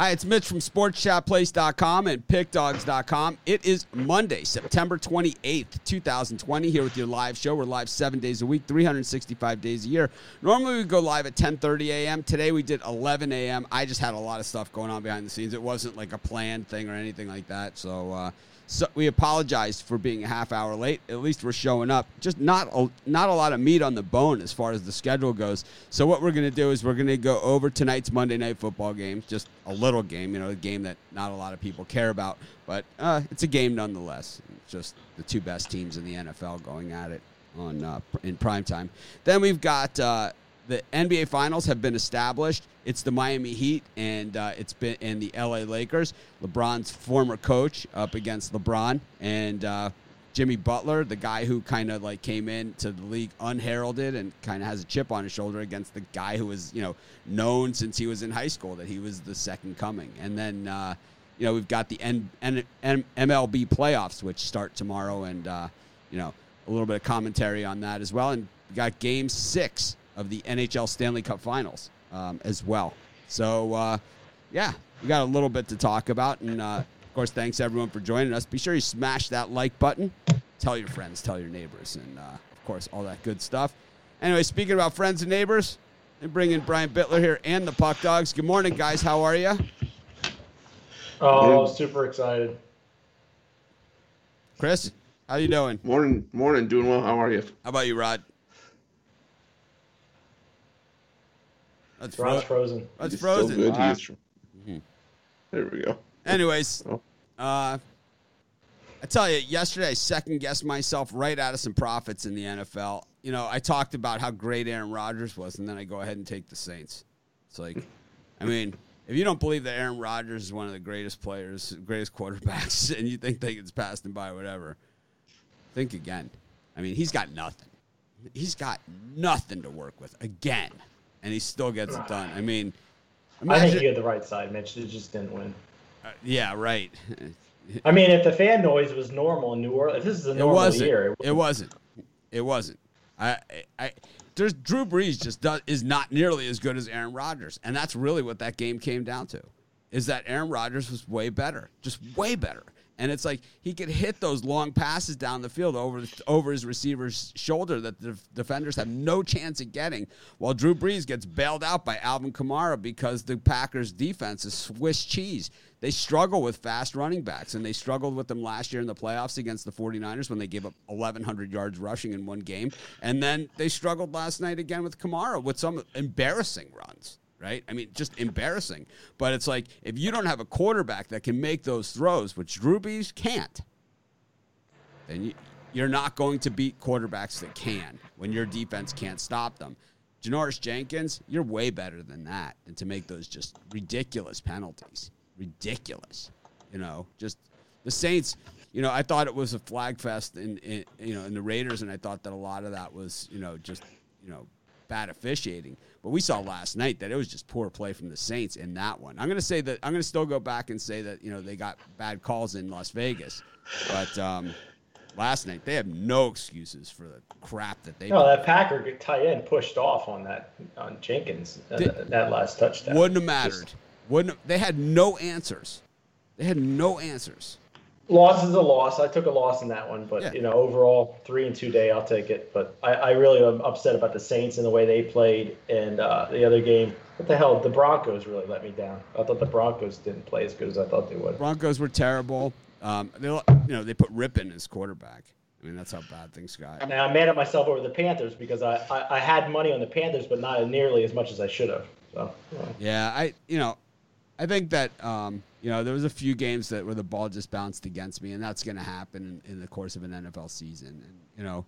Hi, it's Mitch from SportsChatPlace.com and PickDogs.com. It is Monday, September 28th, 2020, here with your live show. We're live seven days a week, 365 days a year. Normally we go live at 10.30 a.m. Today we did 11 a.m. I just had a lot of stuff going on behind the scenes. It wasn't like a planned thing or anything like that. So, uh, so we apologize for being a half hour late. At least we're showing up. Just not a, not a lot of meat on the bone as far as the schedule goes. So what we're going to do is we're going to go over tonight's Monday night football game. Just a little game, you know, a game that not a lot of people care about, but uh, it's a game nonetheless. Just the two best teams in the NFL going at it on uh, in prime time. Then we've got uh, the NBA Finals have been established. It's the Miami Heat and uh, it's been in the LA Lakers. LeBron's former coach up against LeBron and uh, Jimmy Butler, the guy who kind of like came into the league unheralded and kind of has a chip on his shoulder against the guy who was you know known since he was in high school that he was the second coming. And then uh, you know we've got the N- N- N- MLB playoffs which start tomorrow and uh, you know a little bit of commentary on that as well. And we got Game Six of the NHL Stanley Cup Finals um, as well. So, uh, yeah, we got a little bit to talk about. And, uh, of course, thanks everyone for joining us. Be sure you smash that like button. Tell your friends, tell your neighbors, and, uh, of course, all that good stuff. Anyway, speaking about friends and neighbors, and bring in Brian Bitler here and the Puck Dogs. Good morning, guys. How are you? Oh, super excited. Chris, how are you doing? Morning, morning. Doing well. How are you? How about you, Rod? That's fro- frozen. That's He's frozen. Still good. Wow. He is. Mm-hmm. There we go. Anyways, Oh. uh, I tell you, yesterday I second guessed myself right out of some profits in the NFL. You know, I talked about how great Aaron Rodgers was, and then I go ahead and take the Saints. It's like, I mean, if you don't believe that Aaron Rodgers is one of the greatest players, greatest quarterbacks, and you think they gets passed him by, whatever, think again. I mean, he's got nothing. He's got nothing to work with again, and he still gets it done. I mean, I imagine, think you had the right side, Mitch. It just didn't win. uh, yeah, right. I mean, if the fan noise was normal in New Orleans, if this is a normal It wasn't. year, It wasn't. It wasn't. I, I, I there's Drew Brees just does, is not nearly as good as Aaron Rodgers, and that's really what that game came down to. Is that Aaron Rodgers was way better, just way better, and it's like he could hit those long passes down the field over over his receiver's shoulder that the defenders have no chance of getting, while Drew Brees gets bailed out by Alvin Kamara because the Packers defense is Swiss cheese. They struggle with fast running backs, and they struggled with them last year in the playoffs against the 49ers when they gave up 1,100 yards rushing in one game. And then they struggled last night again with Kamara with some embarrassing runs, right? I mean, just embarrassing. But it's like if you don't have a quarterback that can make those throws, which Drew Brees can't, then you, you're not going to beat quarterbacks that can when your defense can't stop them. Janoris Jenkins, you're way better than that, and to make those just ridiculous penalties, ridiculous. You know, just the Saints. You know, I thought it was a flag fest in, in you know in the Raiders, and I thought that a lot of that was you know just you know bad officiating. But we saw last night that it was just poor play from the Saints in that one. I'm going to say that I'm going to still go back and say that you know they got bad calls in Las Vegas, but um, last night they have no excuses for the crap that they no, that Packer tight end pushed off on that on Jenkins uh, Did- that last touchdown. wouldn't have mattered. Wouldn't have, they had no answers. They had no answers. Loss is a loss. I took a loss in that one, but Yeah. you know, overall three and two day, I'll take it. But I, I really am upset about the Saints and the way they played, and uh, the other game. What the hell? The Broncos really let me down. I thought the Broncos didn't play as good as I thought they would. Broncos were terrible. Um, they, you know, they put Rypien as quarterback. I mean, that's how bad things got. And I'm mad at myself over the Panthers because I, I, I had money on the Panthers, but not nearly as much as I should have. So, uh, Yeah, I you know, I think that um, you know there was a few games that where the ball just bounced against me, and that's going to happen in, in the course of an NFL season. And you know,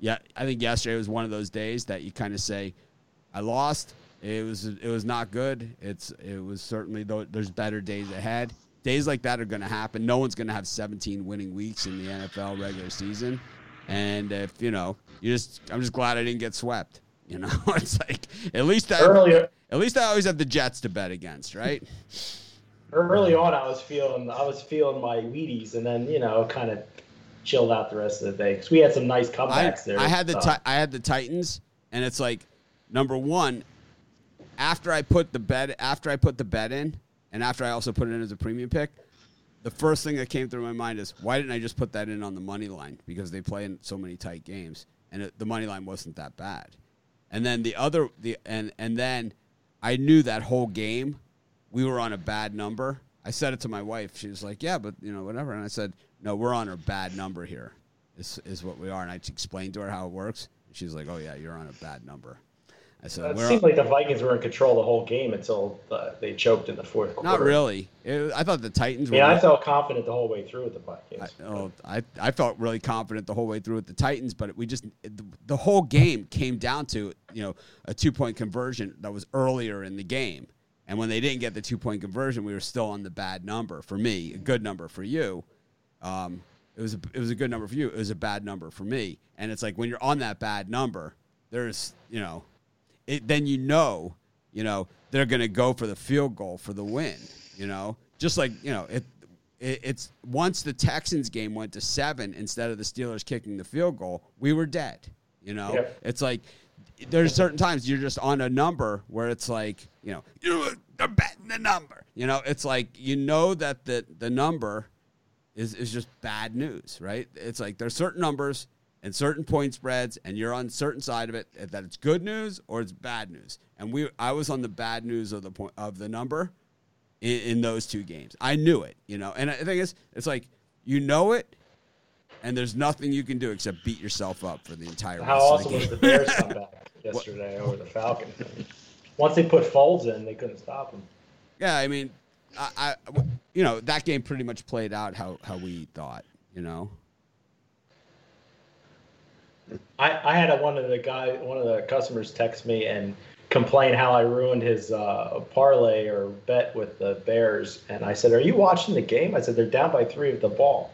yeah, I think yesterday was one of those days that you kind of say, I lost. It was it was not good. It's it was certainly though there's better days ahead. Days like that are going to happen. No one's going to have 17 winning weeks in the NFL regular season. And if you know, you just I'm just glad I didn't get swept. You know, it's like at least I Earlier- at least I always have the Jets to bet against, right? early on, I was feeling I was feeling my Wheaties, and then you know, kind of chilled out the rest of the day because we had some nice I, comebacks there. I had the ti- I had the Titans, and it's like number one. After I put the bet after I put the bet in, and after I also put it in as a premium pick, the first thing that came through my mind is why didn't I just put that in on the money line because they play in so many tight games and it, the money line wasn't that bad. And then the other the and and then I knew that whole game we were on a bad number. I said it to my wife. She was like, "Yeah, but you know, whatever." And I said, "No, we're on a bad number here. Is is what we are." And I explained to her how it works. She's like, "Oh yeah, you're on a bad number." Said, It seemed like the Vikings were in control the whole game until uh, they choked in the fourth quarter. not really." It- I thought the Titans I mean, I felt confident the whole way through with the Vikings. I, oh, I, I felt really confident the whole way through with the Titans, but we just the, the whole game came down to you know a two point conversion that was earlier in the game, and when they didn't get the two point conversion, we were still on the bad number for me, a good number for you. Um, it was a, it was a good number for you. It was a bad number for me, and it's like when you're on that bad number, there's you know, it then you know you know they're going to go for the field goal for the win. You know, just like you know it it, it's once the Texans game went to seven instead of the Steelers kicking the field goal, we were dead. You know, Yep. it's like there's certain times you're just on a number where it's like you know, they're betting the number. You know, it's like you know that the the number is is just bad news, right? It's like there's certain numbers and certain point spreads, and you're on certain side of it eh, that it's good news or it's bad news. And we, I was on the bad news of the point of the number in, in those two games. I knew it, you know. And the thing is, it's like you know it, and there's nothing you can do except beat yourself up for the entire. How awesome the was the Bears comeback yesterday over the Falcons? Once they put Foles in, they couldn't stop them. Yeah, I mean, I, I, you know, that game pretty much played out how how we thought. You know, I, I had a, one of the guy, one of the customers text me and complain how I ruined his uh, parlay or bet with the Bears, and I said, "Are you watching the game?" I said, "They're down by three with the ball."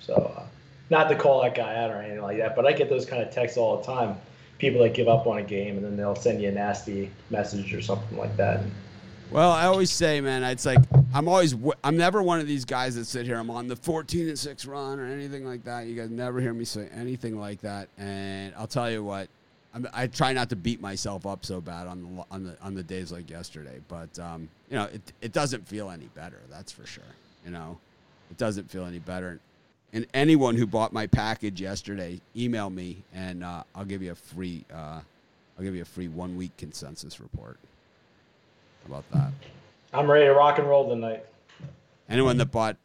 So, uh, not to call that guy out or anything like that, but I get those kind of texts all the time. People that give up on a game and then they'll send you a nasty message or something like that. Well, I always say, man, it's like I'm always I'm never one of these guys that sit here. I'm on the 14 and six run or anything like that. You guys never hear me say anything like that. And I'll tell you what, I'm, I try not to beat myself up so bad on the on the on the days like yesterday. But um, you know, it it doesn't feel any better. That's for sure. You know, it doesn't feel any better. And anyone who bought my package yesterday, email me and uh, I'll give you a free uh, I'll give you a free one week consensus report. How about that? I'm ready to rock and roll tonight. Anyone that bought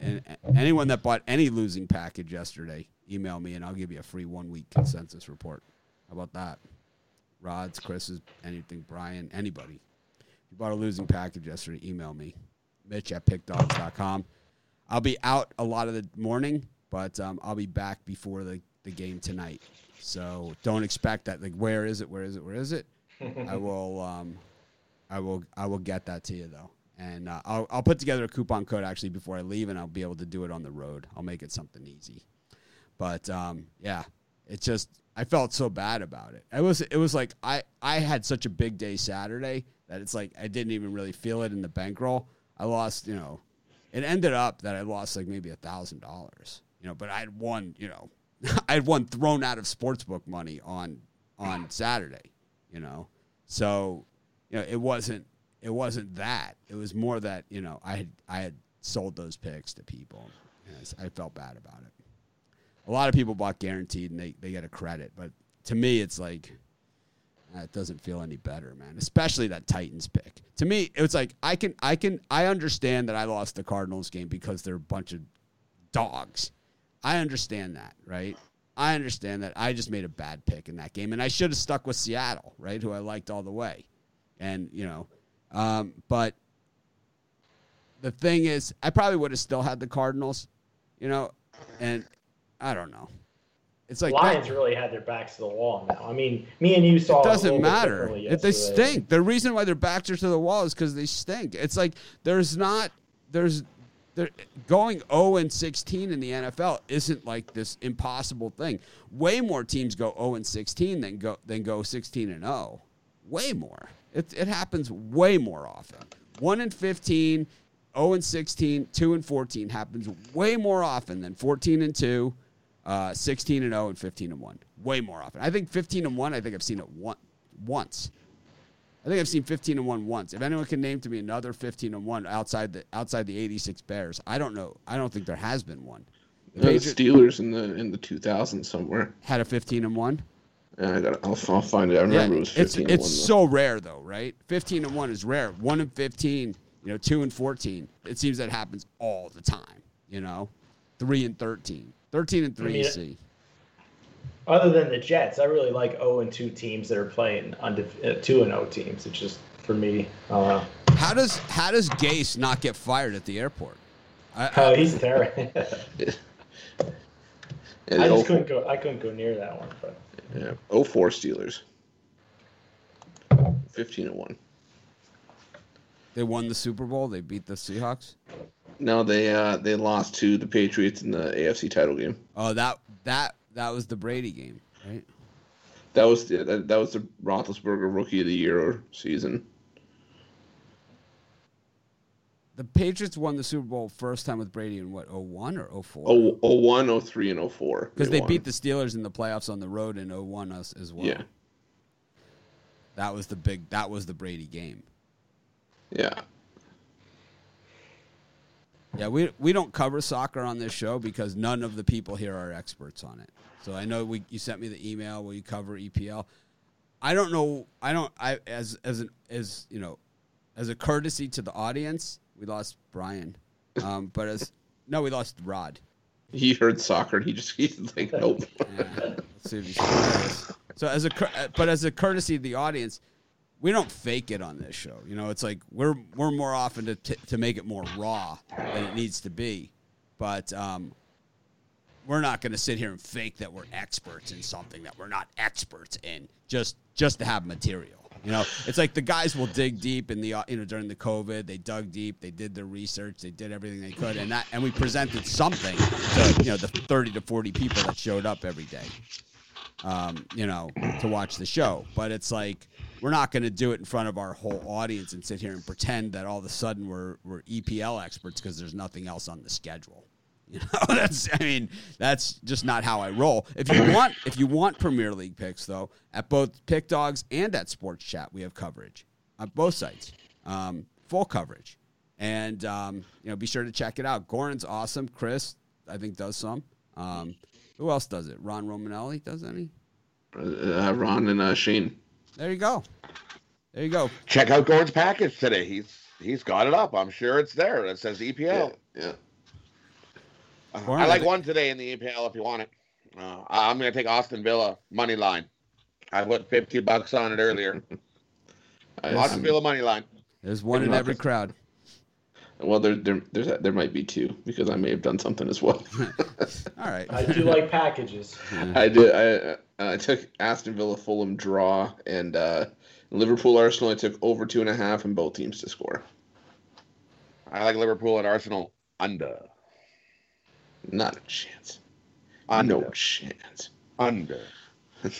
anyone that bought any losing package yesterday, email me and I'll give you a free one week consensus report. How about that? Rod's, Chris's, anything, Brian, anybody. If you bought a losing package yesterday, email me. Mitch at pickdogs.com. I'll be out a lot of the morning, but um, I'll be back before the, the game tonight. So don't expect that. Like, where is it? Where is it? Where is it? I will. Um, I will. I will get that to you though, and uh, I'll I'll put together a coupon code actually before I leave, and I'll be able to do it on the road. I'll make it something easy. But um, yeah, it just I felt so bad about it. It was it was like I I had such a big day Saturday that it's like I didn't even really feel it in the bankroll. I lost, you know, it ended up that I lost like maybe a thousand dollars, you know, but I had won, you know, I had won thrown out of sportsbook money on on Saturday, you know, so you know it wasn't it wasn't that it was more that you know I had I had sold those picks to people, I I felt bad about it. A lot of people bought guaranteed and they they get a credit, but to me it's like uh, it doesn't feel any better, man. Especially that Titans pick. To me, it was like I can I can I understand that I lost the Cardinals game because they're a bunch of dogs. I understand that, right? I understand that I just made a bad pick in that game, and I should have stuck with Seattle, right, who I liked all the way, and you know, um, but the thing is, I probably would have still had the Cardinals, you know, and I don't know. It's like that- Lions really had their backs to the wall now. I mean, me and you saw it doesn't matter if they stink. The reason why their backs are to the wall is because they stink. It's like there's not there's there going 0 and 16 in the NFL isn't like this impossible thing. Way more teams go 0 and 16 than go than go 16 and 0. Way more. It, it happens way more often. 1 in 15, 0 and 16, 2 and 14 happens way more often than 14 and 2, uh, 16 and 0, and 15 and 1. Way more often. I think 15 and 1, I think I've seen it one, once. I think I've seen 15 and 1 once. If anyone can name to me another 15 and 1 outside the outside the 86 Bears, I don't know. I don't think there has been one. The, Steelers in the in the 2000s somewhere had a 15 and 1. I got. I'll, I'll find it. I remember yeah, it was 15 It's it's so rare though, right? 15 and one is rare. One and 15, you know, two and 14. It seems that happens all the time. You know, three and 13, 13 and three. I mean, see other than the Jets, I really like 0 and 2 teams that are playing under uh, 2 and 0 teams. It's just for me. Uh, how does how does Gase not get fired at the airport? I, oh, he's there. I just couldn't go. I couldn't go near that one. But. Yeah, 04 Steelers. 15 and one. They won the Super Bowl. They beat the Seahawks. No, they uh, they lost to the Patriots in the AFC title game. Oh, that that that was the Brady game, right? That was the, that, that was the Roethlisberger Rookie of the Year or season. The Patriots won the Super Bowl first time with Brady in what, 01 or 04? Oh, 01, 03, and 04. Because they, they beat the Steelers in the playoffs on the road in 01 as, as well. Yeah. That was the big, that was the Brady game. Yeah. Yeah, we, we don't cover soccer on this show because none of the people here are experts on it. So I know we you sent me the email where you cover EPL. I don't know. I don't. I as as an as you know, as a courtesy to the audience, we lost Brian. Um, but as no, we lost Rod. He heard soccer and he just he's like, nope. Yeah, let's see if he's so as a but as a courtesy to the audience, we don't fake it on this show. You know, it's like we're we're more often to t- to make it more raw than it needs to be. But um, we're not going to sit here and fake that we're experts in something that we're not experts in just just to have material. You know, it's like the guys will dig deep in the uh, you know during the COVID, they dug deep, they did their research, they did everything they could, and that and we presented something to you know the thirty to forty people that showed up every day, um, you know, to watch the show. But it's like we're not going to do it in front of our whole audience and sit here and pretend that all of a sudden we're we're EPL experts because there's nothing else on the schedule. You know, that's I mean, that's just not how I roll. If you want if you want Premier League picks though, at both Pick Dogs and at Sports Chat, we have coverage on both sites. Um, full coverage. And um, you know, be sure to check it out. Goran's awesome. Chris, I think, does some. Um, who else does it? Ron Romanelli does any? Uh, Ron and uh, Shane. There you go. There you go. Check out Goran's package today. He's he's got it up. I'm sure it's there. It says EPL. Yeah. yeah. Uh, I like one today in the EPL if you want it. Uh, I'm going to take Aston Villa money line. I put 50 bucks on it earlier. Aston Villa money line. There's one in every crowd. Well, there, there, there's, there might be two because I may have done something as well. All right. I do like packages. I did. I, uh, I took Aston Villa, Fulham draw, and uh, Liverpool, Arsenal. I took over two and a half, and both teams to score. I like Liverpool and Arsenal under. Not a chance. Under. No chance. Under.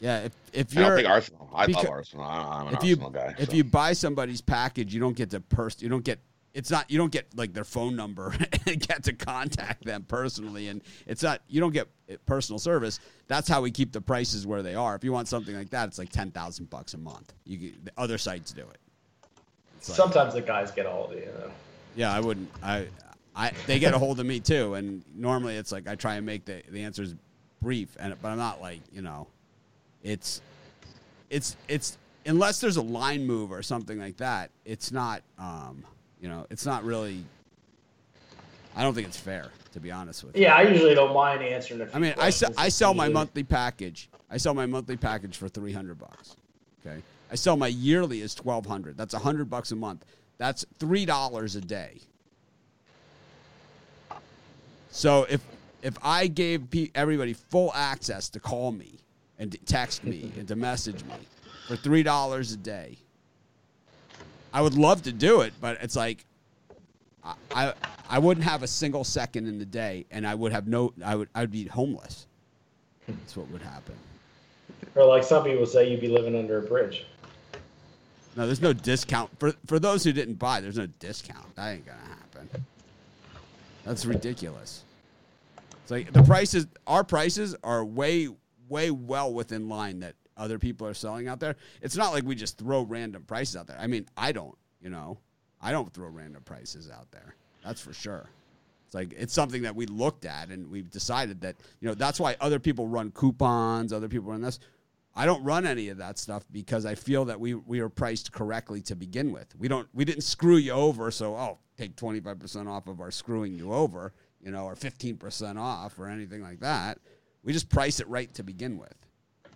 yeah, if if you're I don't think Arsenal. I love Arsenal. I'm an if you, Arsenal guy. If so. you buy somebody's package, you don't get to pers- You don't get. It's not. You don't get like their phone number and get to contact them personally, and it's not. You don't get eh, personal service. That's how we keep the prices where they are. If you want something like that, it's like ten thousand bucks a month. You the other sites do it. Like, Sometimes the guys get all of it. You know? Yeah, I wouldn't. I I they get a hold of me too, and normally it's like I try and make the the answers brief, and but I'm not like you know, it's it's it's unless there's a line move or something like that, it's not um you know it's not really. I don't think it's fair to be honest with you. Yeah, I usually don't mind answering. I mean, I sell I sell my monthly package. I sell my monthly package for three hundred bucks. Okay, I sell my yearly is twelve hundred. That's hundred bucks a month. That's three dollars a day. So if if I gave everybody full access to call me and to text me and to message me for three dollars a day, I would love to do it, but it's like I, I I wouldn't have a single second in the day, and I would have no I would I would be homeless. That's what would happen. Or like some people say, you'd be living under a bridge. No, there's no discount for for those who didn't buy. There's no discount. That ain't gonna happen. That's ridiculous. It's like the prices, our prices are way, way well within line that other people are selling out there. It's not like we just throw random prices out there. I mean, I don't, you know, I don't throw random prices out there. That's for sure. It's like it's something that we looked at and we've decided that, you know, that's why other people run coupons, other people run this. I don't run any of that stuff because I feel that we we are priced correctly to begin with. We don't we didn't screw you over, so oh, take 25% off of our screwing you over, you know, or 15% off or anything like that. We just price it right to begin with.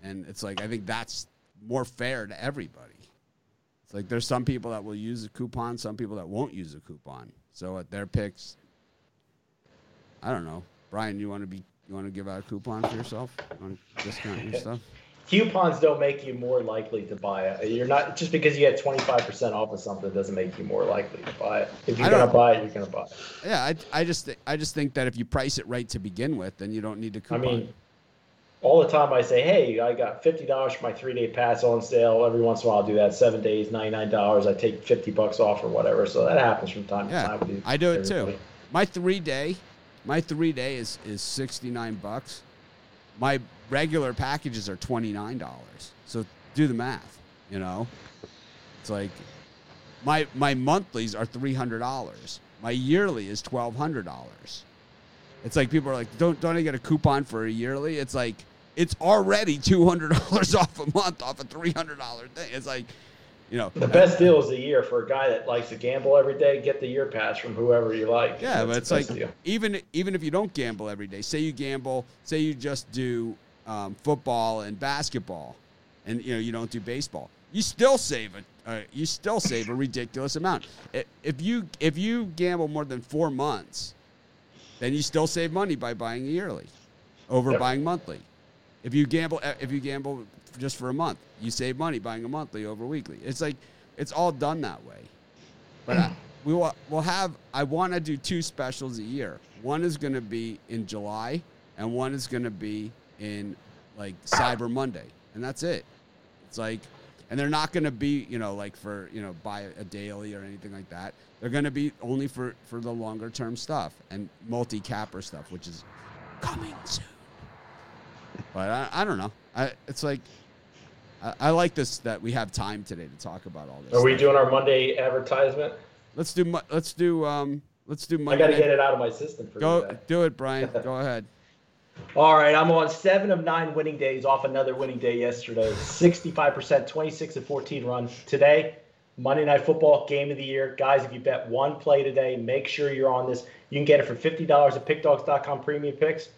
And it's like I think that's more fair to everybody. It's like there's some people that will use a coupon, some people that won't use a coupon. So at their picks, I don't know. Brian, you want to be you want to give out a coupon for yourself? You want to discount your stuff? Coupons don't make you more likely to buy it. You're not just because you get 25% off of something doesn't make you more likely to buy it. If you're gonna buy it, you're gonna buy it. Yeah, I, I just th- I just think that if you price it right to begin with, then you don't need to coupon. I mean, all the time I say, hey, I got fifty dollars for my three day pass on sale. Every once in a while, I'll do that. Seven days, ninety nine dollars. I take fifty bucks off or whatever. So that happens from time yeah, to time. I do it everybody. too. My three day, my three day is is sixty nine bucks. My regular packages are twenty nine dollars. So do the math. You know, it's like my my monthlies are three hundred dollars. My yearly is twelve hundred dollars. It's like people are like, don't don't I get a coupon for a yearly? It's like it's already two hundred dollars off a month off a three hundred dollar thing. It's like, you know, the best deal is a year for a guy that likes to gamble every day. Get the year pass from whoever you like. Yeah, That's but it's like deal. even even if you don't gamble every day, say you gamble, say you just do um, football and basketball, and you know you don't do baseball, you still save a uh, you still save a ridiculous amount. If you if you gamble more than four months, then you still save money by buying yearly over yep. buying monthly. If you gamble, uh, if you gamble just for a month, you save money buying a monthly over weekly. It's like it's all done that way. But I, we will we'll have. I want to do two specials a year. One is going to be in July, and one is going to be in like Cyber Monday, and that's it. It's like, and they're not going to be you know like for you know buy a daily or anything like that. They're going to be only for for the longer term stuff and multi capper stuff, which is coming soon. But I, I don't know. I, it's like I, I, like this that we have time today to talk about all this. Are stuff. we doing our Monday advertisement? Let's do let's do um let's do Monday. I got to get it out of my system for Go do it, Brian. Go ahead. All right, I'm on seven of nine winning days off another winning day yesterday. 65%, 26 and 14 run. Today, Monday Night Football game of the year. Guys, if you bet one play today, make sure you're on this. You can get it for $50 at pickdogs.com premium picks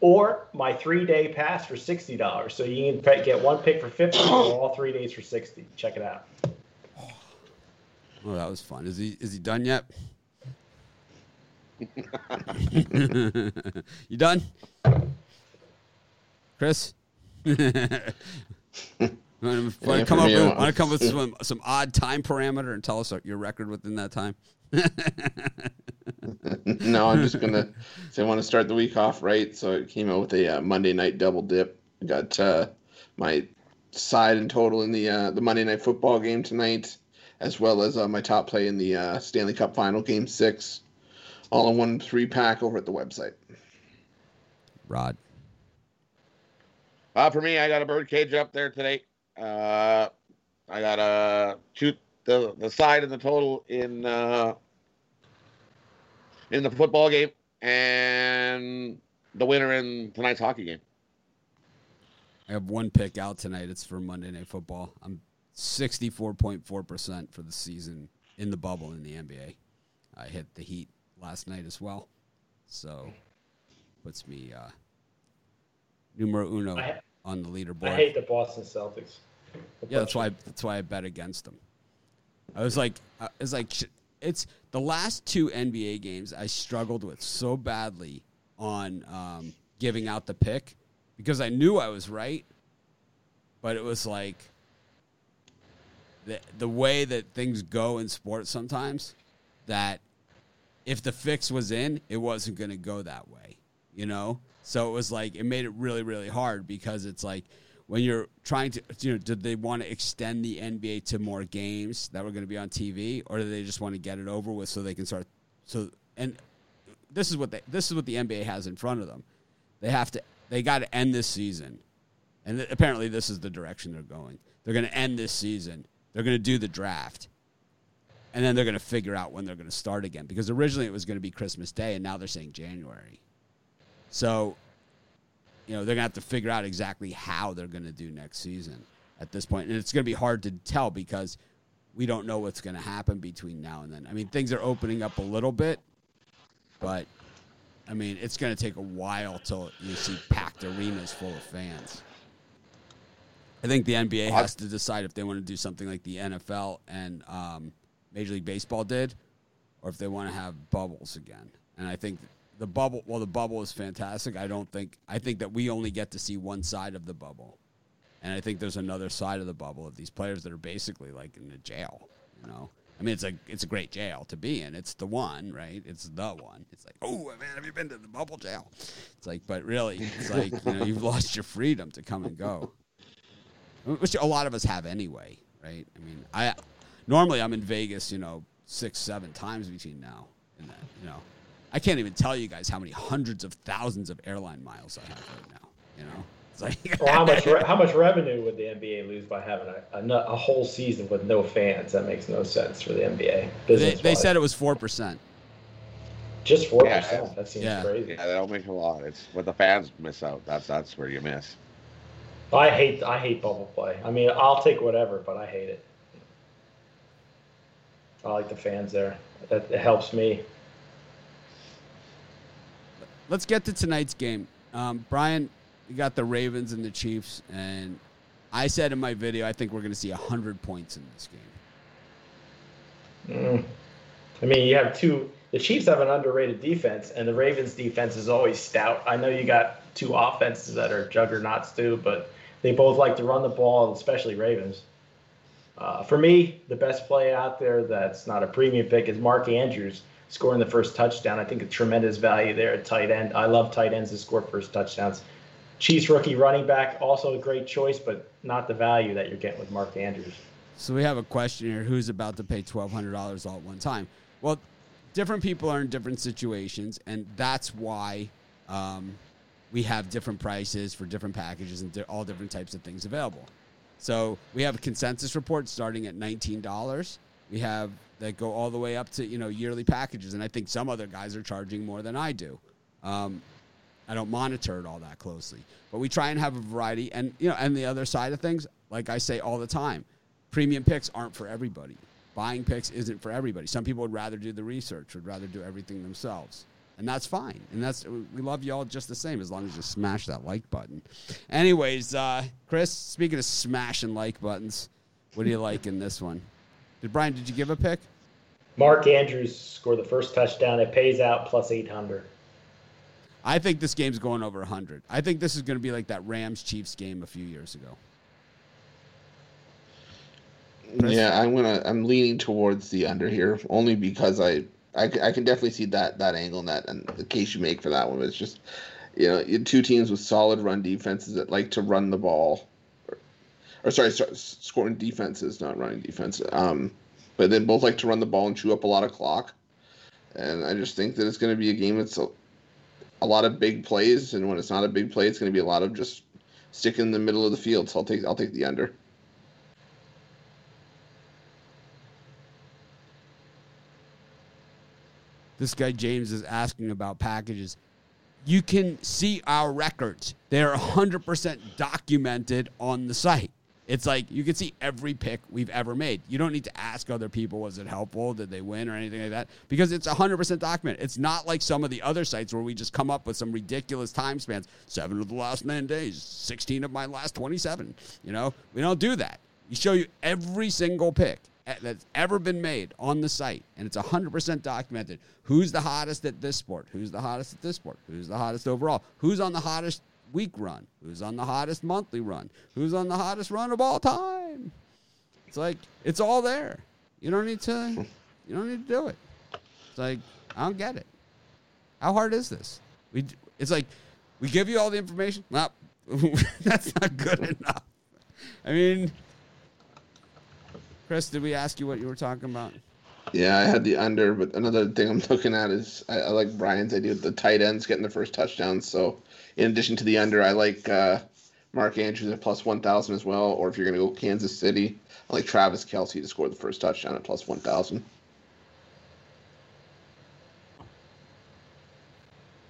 or my three day pass for sixty dollars. So you can get one pick for fifty or all three days for sixty. Check it out. Oh, that was fun. Is he is he done yet? You done, Chris? want to come up with, want to come with some, some odd time parameter and tell us your record within that time? no, I'm just gonna say I want to start the week off right. So it came out with a uh, Monday night double dip. I got uh, my side and total in the uh, the Monday night football game tonight, as well as uh, my top play in the uh, Stanley Cup final game six, all in one three pack over at the website. Rod. Uh, for me, I got a birdcage up there today. Uh, I got a shoot the the side and the total in uh, in the football game and the winner in tonight's hockey game. I have one pick out tonight. It's for Monday Night Football. I'm 64.4% for the season in the bubble in the NBA. I hit the Heat last night as well. So puts me uh, numero uno I, on the leaderboard. I hate the Boston Celtics. yeah, that's why that's why I bet against them. I was like, I was like, it's the last two NBA games I struggled with so badly on um, giving out the pick because I knew I was right, but it was like the the way that things go in sports sometimes that if the fix was in, it wasn't going to go that way, you know. So it was like it made it really really hard because it's like when you're trying to, you know, did they want to extend the NBA to more games that were going to be on TV, or do they just want to get it over with so they can start? So, and this is what they, this is what the NBA has in front of them. They have to, they got to end this season and apparently this is the direction they're going. They're going to end this season. They're going to do the draft, and then they're going to figure out when they're going to start again. Because originally it was going to be Christmas Day, and now they're saying January. So, you know, they're going to have to figure out exactly how they're going to do next season at this point, and it's going to be hard to tell because we don't know what's going to happen between now and then. I mean, things are opening up a little bit, but I mean, it's going to take a while till you see packed arenas full of fans. I think the NBA has to decide if they want to do something like the NFL and um, Major League Baseball did, or if they want to have bubbles again. And I think the bubble, well, the bubble is fantastic. I don't think I think that we only get to see one side of the bubble, and I think there's another side of the bubble of these players that are basically like in a jail. You know, I mean, it's a it's a great jail to be in. It's the one, right? It's the one. It's like, oh man, have you been to the bubble jail? It's like, but really, it's like you know, you've lost your freedom to come and go which a lot of us have anyway, right? I mean, I normally I'm in Vegas, you know, six, seven times between now and then. You know, I can't even tell you guys how many hundreds of thousands of airline miles I have right now. You know, it's like well, how much re- how much revenue would the NBA lose by having a, a, a, whole season with no fans? That makes no sense for the NBA. They, they said it was four percent. Just four yeah, percent. That seems yeah. crazy. Yeah, they don't make a lot. It's what the fans miss out. That's that's where you miss. I hate I hate bubble play. I mean, I'll take whatever, but I hate it. I like the fans there. That it helps me. Let's get to tonight's game. Um, Brian, you got the Ravens and the Chiefs, and I said in my video I think we're going to see hundred points in this game. Mm. I mean, you have two. The Chiefs have an underrated defense, and the Ravens' defense is always stout. I know you got two offenses that are juggernauts too, but they both like to run the ball, especially Ravens. Uh, for me, the best play out there that's not a premium pick is Mark Andrews scoring the first touchdown. I think a tremendous value there at tight end. I love tight ends to score first touchdowns. Chiefs rookie running back, also a great choice, but not the value that you're getting with Mark Andrews. So we have a question here: Who's about to pay twelve hundred dollars all at one time? Well, different people are in different situations, and that's why um, we have different prices for different packages and all different types of things available. So we have a consensus report starting at $19. We have that go all the way up to you know yearly packages, and I think some other guys are charging more than I do. Um, I don't monitor it all that closely, but we try and have a variety. And you know, and the other side of things, like I say all the time, premium picks aren't for everybody. Buying picks isn't for everybody. Some people would rather do the research, would rather do everything themselves and that's fine. And that's we love y'all just the same as long as you smash that like button. Anyways, uh, Chris, speaking of smashing like buttons, what do you like in this one? Did Brian? Did you give a pick? Mark Andrews scored the first touchdown. It pays out plus eight hundred. I think this game's going over 100. I think this is going to be like that Rams Chiefs game a few years ago. Chris? Yeah, I'm gonna. I'm leaning towards the under here only because I I, I can definitely see that that angle and that and the case you make for that one. It's just you know two teams with solid run defenses that like to run the ball, or, or sorry, scoring defenses, not running defense. Um, but they both like to run the ball and chew up a lot of clock. And I just think that it's going to be a game that's a, a lot of big plays, and when it's not a big play, it's going to be a lot of just sticking in the middle of the field. So I'll take I'll take the under. This guy James is asking about packages. You can see our records. They're 100% documented on the site. It's like you can see every pick we've ever made. You don't need to ask other people, was it helpful? Did they win or anything like that? Because it's 100% documented. It's not like some of the other sites where we just come up with some ridiculous time spans. Seven of the last 10 days, 16 of my last 27. You know, we don't do that. We show you every single pick that's ever been made on the site, and it's 100% documented. Who's the hottest at this sport? Who's the hottest at this sport? Who's the hottest overall? Who's on the hottest week run? Who's on the hottest monthly run? Who's on the hottest run of all time? It's like it's all there. You don't need to. You don't need to do it. It's like I don't get it. How hard is this? We. It's like we give you all the information. Well, that's not good enough. I mean, Chris, did we ask you what you were talking about? Yeah, I had the under, but another thing I'm looking at is I, I like Brian's idea of the tight ends getting the first touchdowns. So, in addition to the under, I like uh, Mark Andrews at plus 1,000 as well. Or if you're going to go Kansas City, I like Travis Kelce to score the first touchdown at plus 1,000.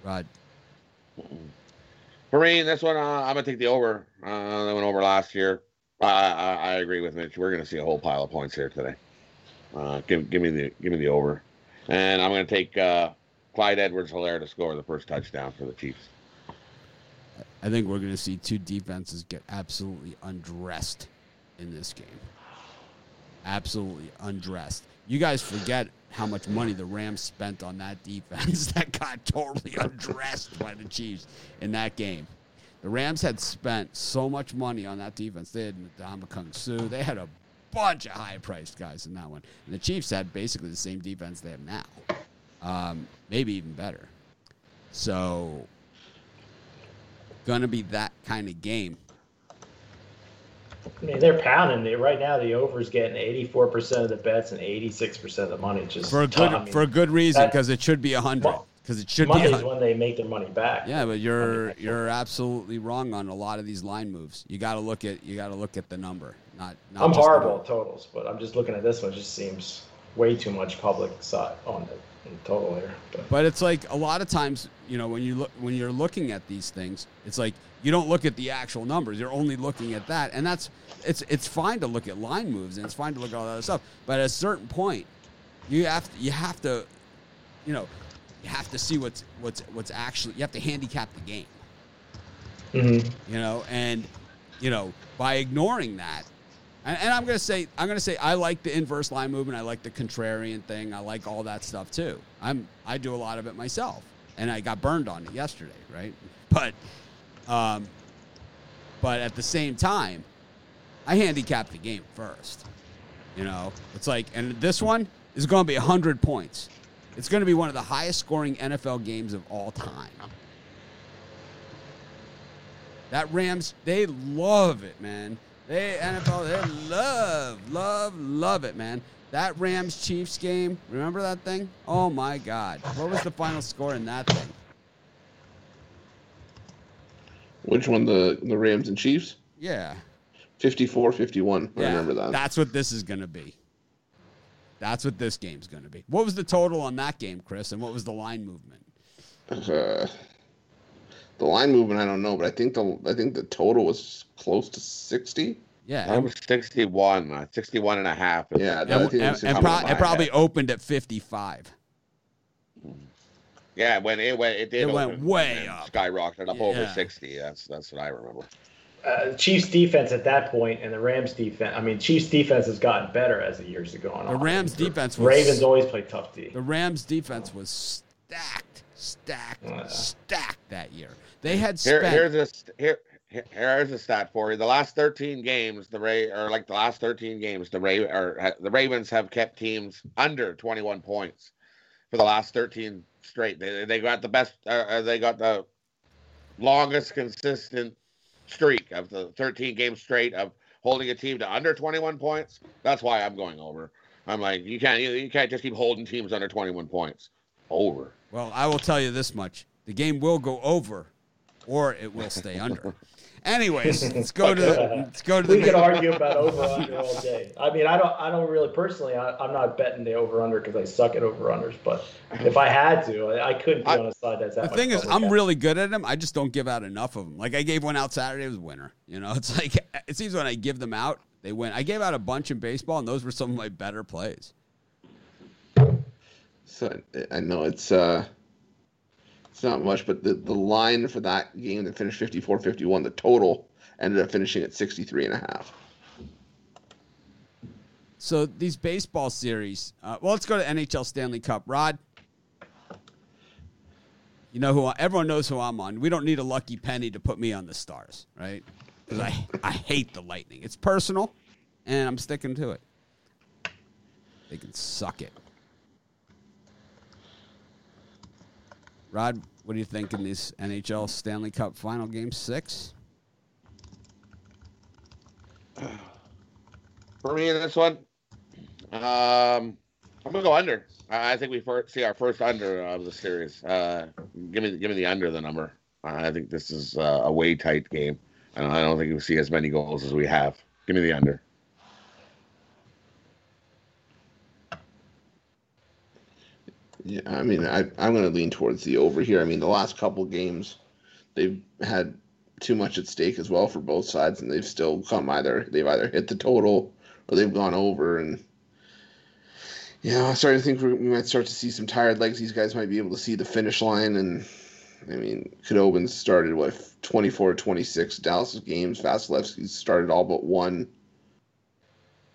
Rod. For me, this one, uh, I'm gonna take the over. Uh, that went over last year. I, I, I agree with Mitch. We're gonna see a whole pile of points here today. Uh, give give me the give me the over, and I'm gonna take uh, Clyde Edwards-Helaire to score the first touchdown for the Chiefs. I think we're going to see two defenses get absolutely undressed in this game. Absolutely undressed. You guys forget how much money the Rams spent on that defense that got totally undressed by the Chiefs in that game. The Rams had spent so much money on that defense. They had Ndamukong Suh. They had a bunch of high-priced guys in that one. And the Chiefs had basically the same defense they have now, um, maybe even better. So going to be that kind of game. I mean, they're pounding it right now. The over is getting eighty-four percent of the bets and eighty-six percent of the money. Just for a good I mean, for a good reason because it should be a hundred. Because it should Monday's be when they make their money back. Yeah, but you're you're absolutely wrong on a lot of these line moves. You got to look at you got to look at the number, not. not I'm horrible at totals, but I'm just looking at this one. It just seems way too much public side on the in total here. But. but it's like a lot of times, you know, when you look when you're looking at these things, it's like you don't look at the actual numbers. You're only looking at that, and that's it's it's fine to look at line moves and it's fine to look at all that other stuff. But at a certain point, you have to, you have to, you know, you have to see what's what's what's actually you have to handicap the game. Mm-hmm. You know, and you know by ignoring that, and, and, I'm gonna say I'm gonna say I like the inverse line movement. I like the contrarian thing. I like all that stuff too. I'm I do a lot of it myself, and I got burned on it yesterday, right? But, um, but at the same time, I handicap the game first. You know, it's like, and this one is going to be 100 points. It's going to be one of the highest scoring NFL games of all time. That Rams, they love it, man. They NFL, they love, love, love it, man. That Rams Chiefs game, remember that thing? Oh my God. What was the final score in that thing? Which one? The the Rams and Chiefs? Yeah. 54 51. I remember that. That's what this is going to be. That's what this game's going to be. What was the total on that game, Chris? And what was the line movement? Uh, the line movement, I don't know, but I think the I think the total was close to 60. Yeah. It was 61, uh, 61 and a half. Yeah. And, and, and, and pro- it probably opened at 55. Yeah, when it went, it did. It went way up, skyrocketed up yeah. over 60. That's that's what I remember. Uh, Chiefs defense at that point and the Rams defense. I mean, Chiefs defense has gotten better as the years have gone on. The Rams defense was Ravens always play tough D. The Rams defense was stacked, stacked, stacked that year. They had spent. Here, here's a here. Here's a stat for you. The last 13 games, the Ray or like the last 13 games, the Ray or the Ravens have kept teams under 21 points for the last 13 straight. They, they got the best. Uh, they got the longest consistent streak of the 13 games straight of holding a team to under 21 points. That's why I'm going over. I'm like, you can't you, you can't just keep holding teams under 21 points. Over. Well, I will tell you this much: the game will go over, or it will stay under. Anyways, let's go to the, let's go to the. We can argue about over under all day. I mean, I don't I don't really personally. I, am not betting the over under because I suck at over unders. But if I had to, I, I couldn't be I, on a side that's that. The thing is, I'm really good at them. I just don't give out enough of them. Like I gave one out Saturday, it was winner. You know, it's like it seems when I give them out, they win. I gave out a bunch in baseball, and those were some of my better plays. So I know it's. uh it's not much, but the, the line for that game that finished 54 51, the total ended up finishing at 63 and a half. So these baseball series, uh, well, let's go to NHL Stanley Cup. Rod, you know who I, everyone knows who I'm on. We don't need a lucky penny to put me on the stars, right? Because I I hate the Lightning. It's personal, and I'm sticking to it. They can suck it. Rod, what do you think in this NHL Stanley Cup final game six? For me in this one, um, I'm gonna go under. I think we first see our first under of the series. Uh, give me give me the under the number. I think this is uh, a way tight game. Don't, I don't think we'll see as many goals as we have. Give me the under. Yeah, I mean, I, I'm going to lean towards the over here. I mean, the last couple games, they've had too much at stake as well for both sides, and they've still come either they've either hit the total or they've gone over. And yeah, I'm starting to think we might start to see some tired legs. These guys might be able to see the finish line. And I mean, Khudobin started with 24 26 Dallas games. Vasilevskiy started all but one.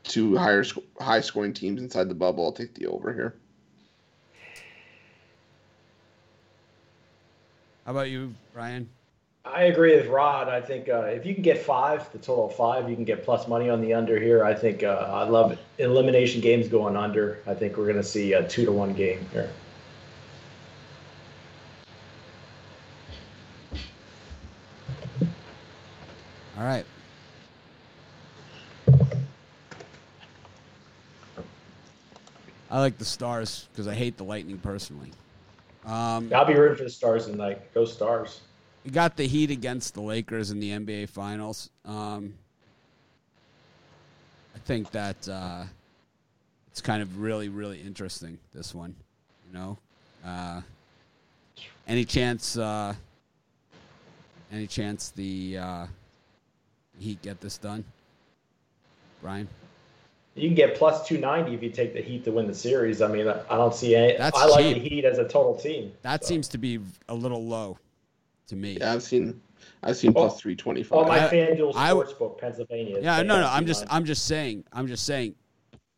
Two higher high scoring teams inside the bubble. I'll take the over here. How about you, Brian? I agree with Rod. I think uh, if you can get five, the total of five, you can get plus money on the under here. I think uh, I love it. elimination games going under. I think we're going to see a two to one game here. All right. I like the Stars because I hate the Lightning personally. Um, I'll be rooting for the Stars tonight. Go Stars. We got the Heat against the Lakers in the NBA Finals. Um, I think that uh, it's kind of really, really interesting. This one, you know, uh, any chance? Uh, any chance the uh, Heat get this done, Brian? You can get plus 290 if you take the Heat to win the series. I mean, I don't see any. That's I like the Heat as a total team. That so. seems to be a little low to me. Yeah, I've seen I've seen plus oh, three twenty five. Oh, my I- FanDuel I w- Sportsbook, Pennsylvania. Yeah, no, no. I'm just, I'm just saying, I'm just saying.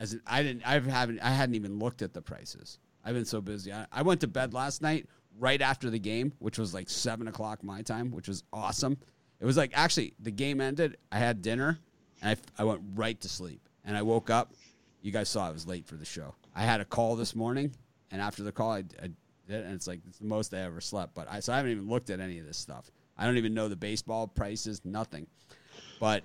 As in, I didn't, I haven't, I hadn't even looked at the prices. I've been so busy. I, I went to bed last night right after the game, which was like seven o'clock my time, which was awesome. It was like actually the game ended. I had dinner, and I, I went right to sleep. And I woke up. You guys saw I was late for the show. I had a call this morning, and after the call, I, I did, and it's like it's the most I ever slept. But I so I haven't even looked at any of this stuff. I don't even know the baseball prices, nothing. But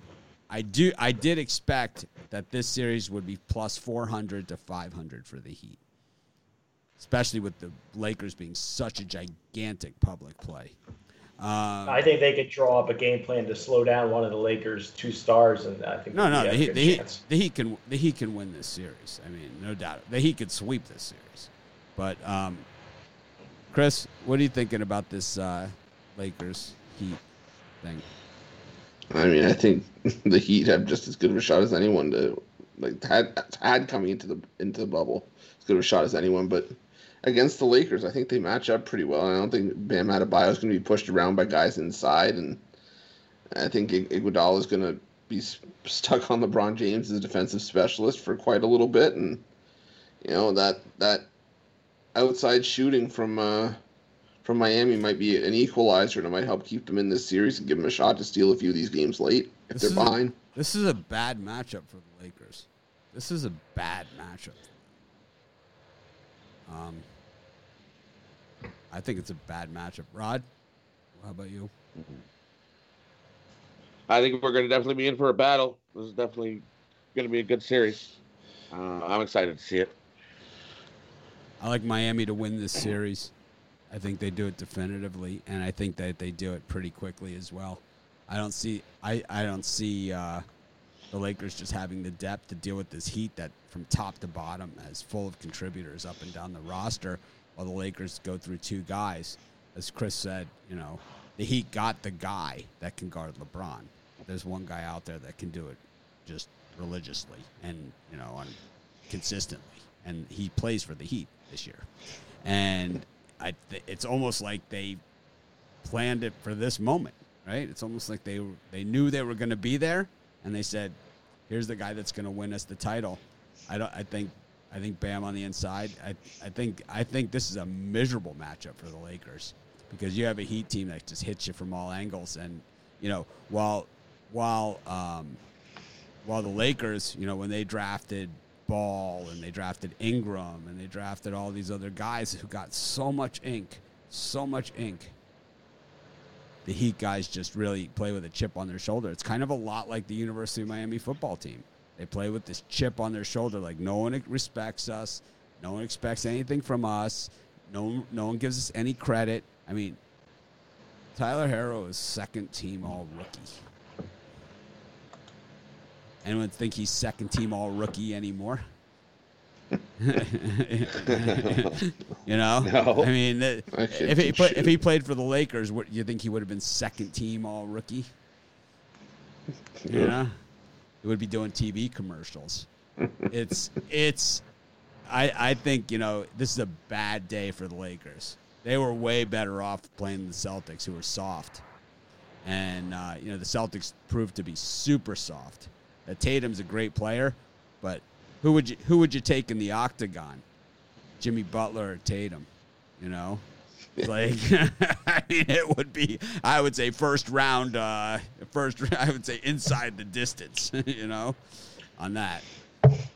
I do I did expect that this series would be plus 400 to 500 for the Heat. Especially with the Lakers being such a gigantic public play. Um, I think they could draw up a game plan to slow down one of the Lakers' two stars, and I think no, no, they the Heat, the, Heat, the Heat can the Heat can win this series. I mean, no doubt. The Heat could sweep this series. But um, Chris, what are you thinking about this uh, Lakers Heat thing? I mean, I think the Heat have just as good of a shot as anyone to like had had coming into the into the bubble. As good of a shot as anyone, but against the Lakers, I think they match up pretty well. I don't think Bam Adebayo is going to be pushed around by guys inside, and I think Ig- Iguodala is going to be stuck on LeBron James as a defensive specialist for quite a little bit, and you know that that outside shooting from uh, from Miami might be an equalizer and it might help keep them in this series and give them a shot to steal a few of these games late if This they're is a- behind. This is a bad matchup for the Lakers. This is a bad matchup. Um, I think it's a bad matchup. Rod, how about you? I think we're going to definitely be in for a battle. This is definitely going to be a good series. Uh, I'm excited to see it. I like Miami to win this series. I think they do it definitively, and I think that they do it pretty quickly as well. I don't see I, I don't see uh, the Lakers just having the depth to deal with this Heat that from top to bottom is full of contributors up and down the roster, while the Lakers go through two guys. As Chris said, you know, the Heat got the guy that can guard LeBron. There's one guy out there that can do it just religiously and you know on consistently, and he plays for the Heat this year. And I, th- it's almost like they planned it for this moment, right? It's almost like they they knew they were going to be there, and they said, "Here's the guy that's going to win us the title." I don't. I think. I think Bam on the inside. I, I think. I think this is a miserable matchup for the Lakers because you have a Heat team that just hits you from all angles, and you know while while um, while the Lakers, you know, when they drafted Ball and they drafted Ingram and they drafted all these other guys who got so much ink, so much ink. The Heat guys just really play with a chip on their shoulder. It's kind of a lot like the University of Miami football team. They play with this chip on their shoulder, like no one respects us, no one expects anything from us, no one, no one gives us any credit. I mean, Tyler Herro is second team all rookie. Anyone think he's second team all rookie anymore? you know, No. I mean, if he if he played for the Lakers, what you think he would have been second team all rookie? You know, he would be doing TV commercials. it's it's, I I think you know this is a bad day for the Lakers. They were way better off playing the Celtics, who were soft, and uh, you know the Celtics proved to be super soft. Uh, Tatum's a great player, but who would you who would you take in the octagon? Jimmy Butler or Tatum? You know, like I mean, it would be. I would say first round. Uh, first, I would say inside the distance. You know, on that.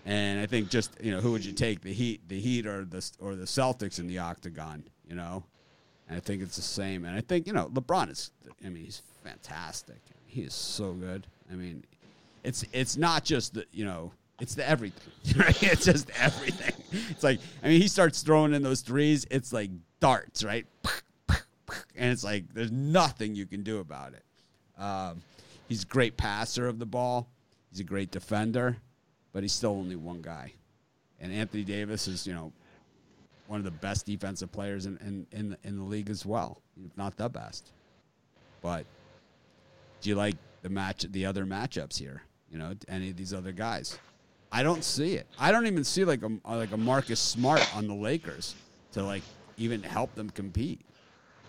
And I think just you know who would you take the Heat, the Heat or the or the Celtics in the octagon? You know, and I think it's the same. And I think you know LeBron is. I mean, he's fantastic. He is so good. I mean, it's it's not just the you know it's the everything. Right? It's just everything. It's like I mean, he starts throwing in those threes. It's like darts, right? And it's like there's nothing you can do about it. Um, he's a great passer of the ball. He's a great defender, but he's still only one guy. And Anthony Davis is, you know, one of the best defensive players in, in, in, the, in the league as well, if not the best. But do you like the match, the other matchups here? You know, any of these other guys? I don't see it. I don't even see like a uh, like a Marcus Smart on the Lakers to like even help them compete.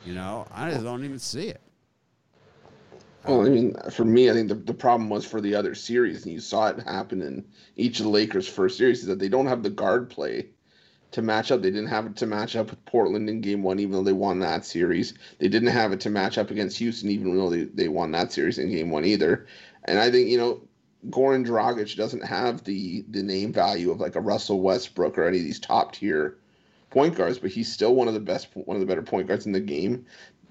You know, I just don't even see it. Well, I mean, for me, I think the, the problem was for the other series, and you saw it happen in each of the Lakers' first series, is that they don't have the guard play to match up. They didn't have it to match up with Portland in game one, even though they won that series. They didn't have it to match up against Houston, even though they, they won that series in game one either. And I think, you know, Goran Dragic doesn't have the the name value of like a Russell Westbrook or any of these top tier point guards, but he's still one of the best, one of the better point guards in the game.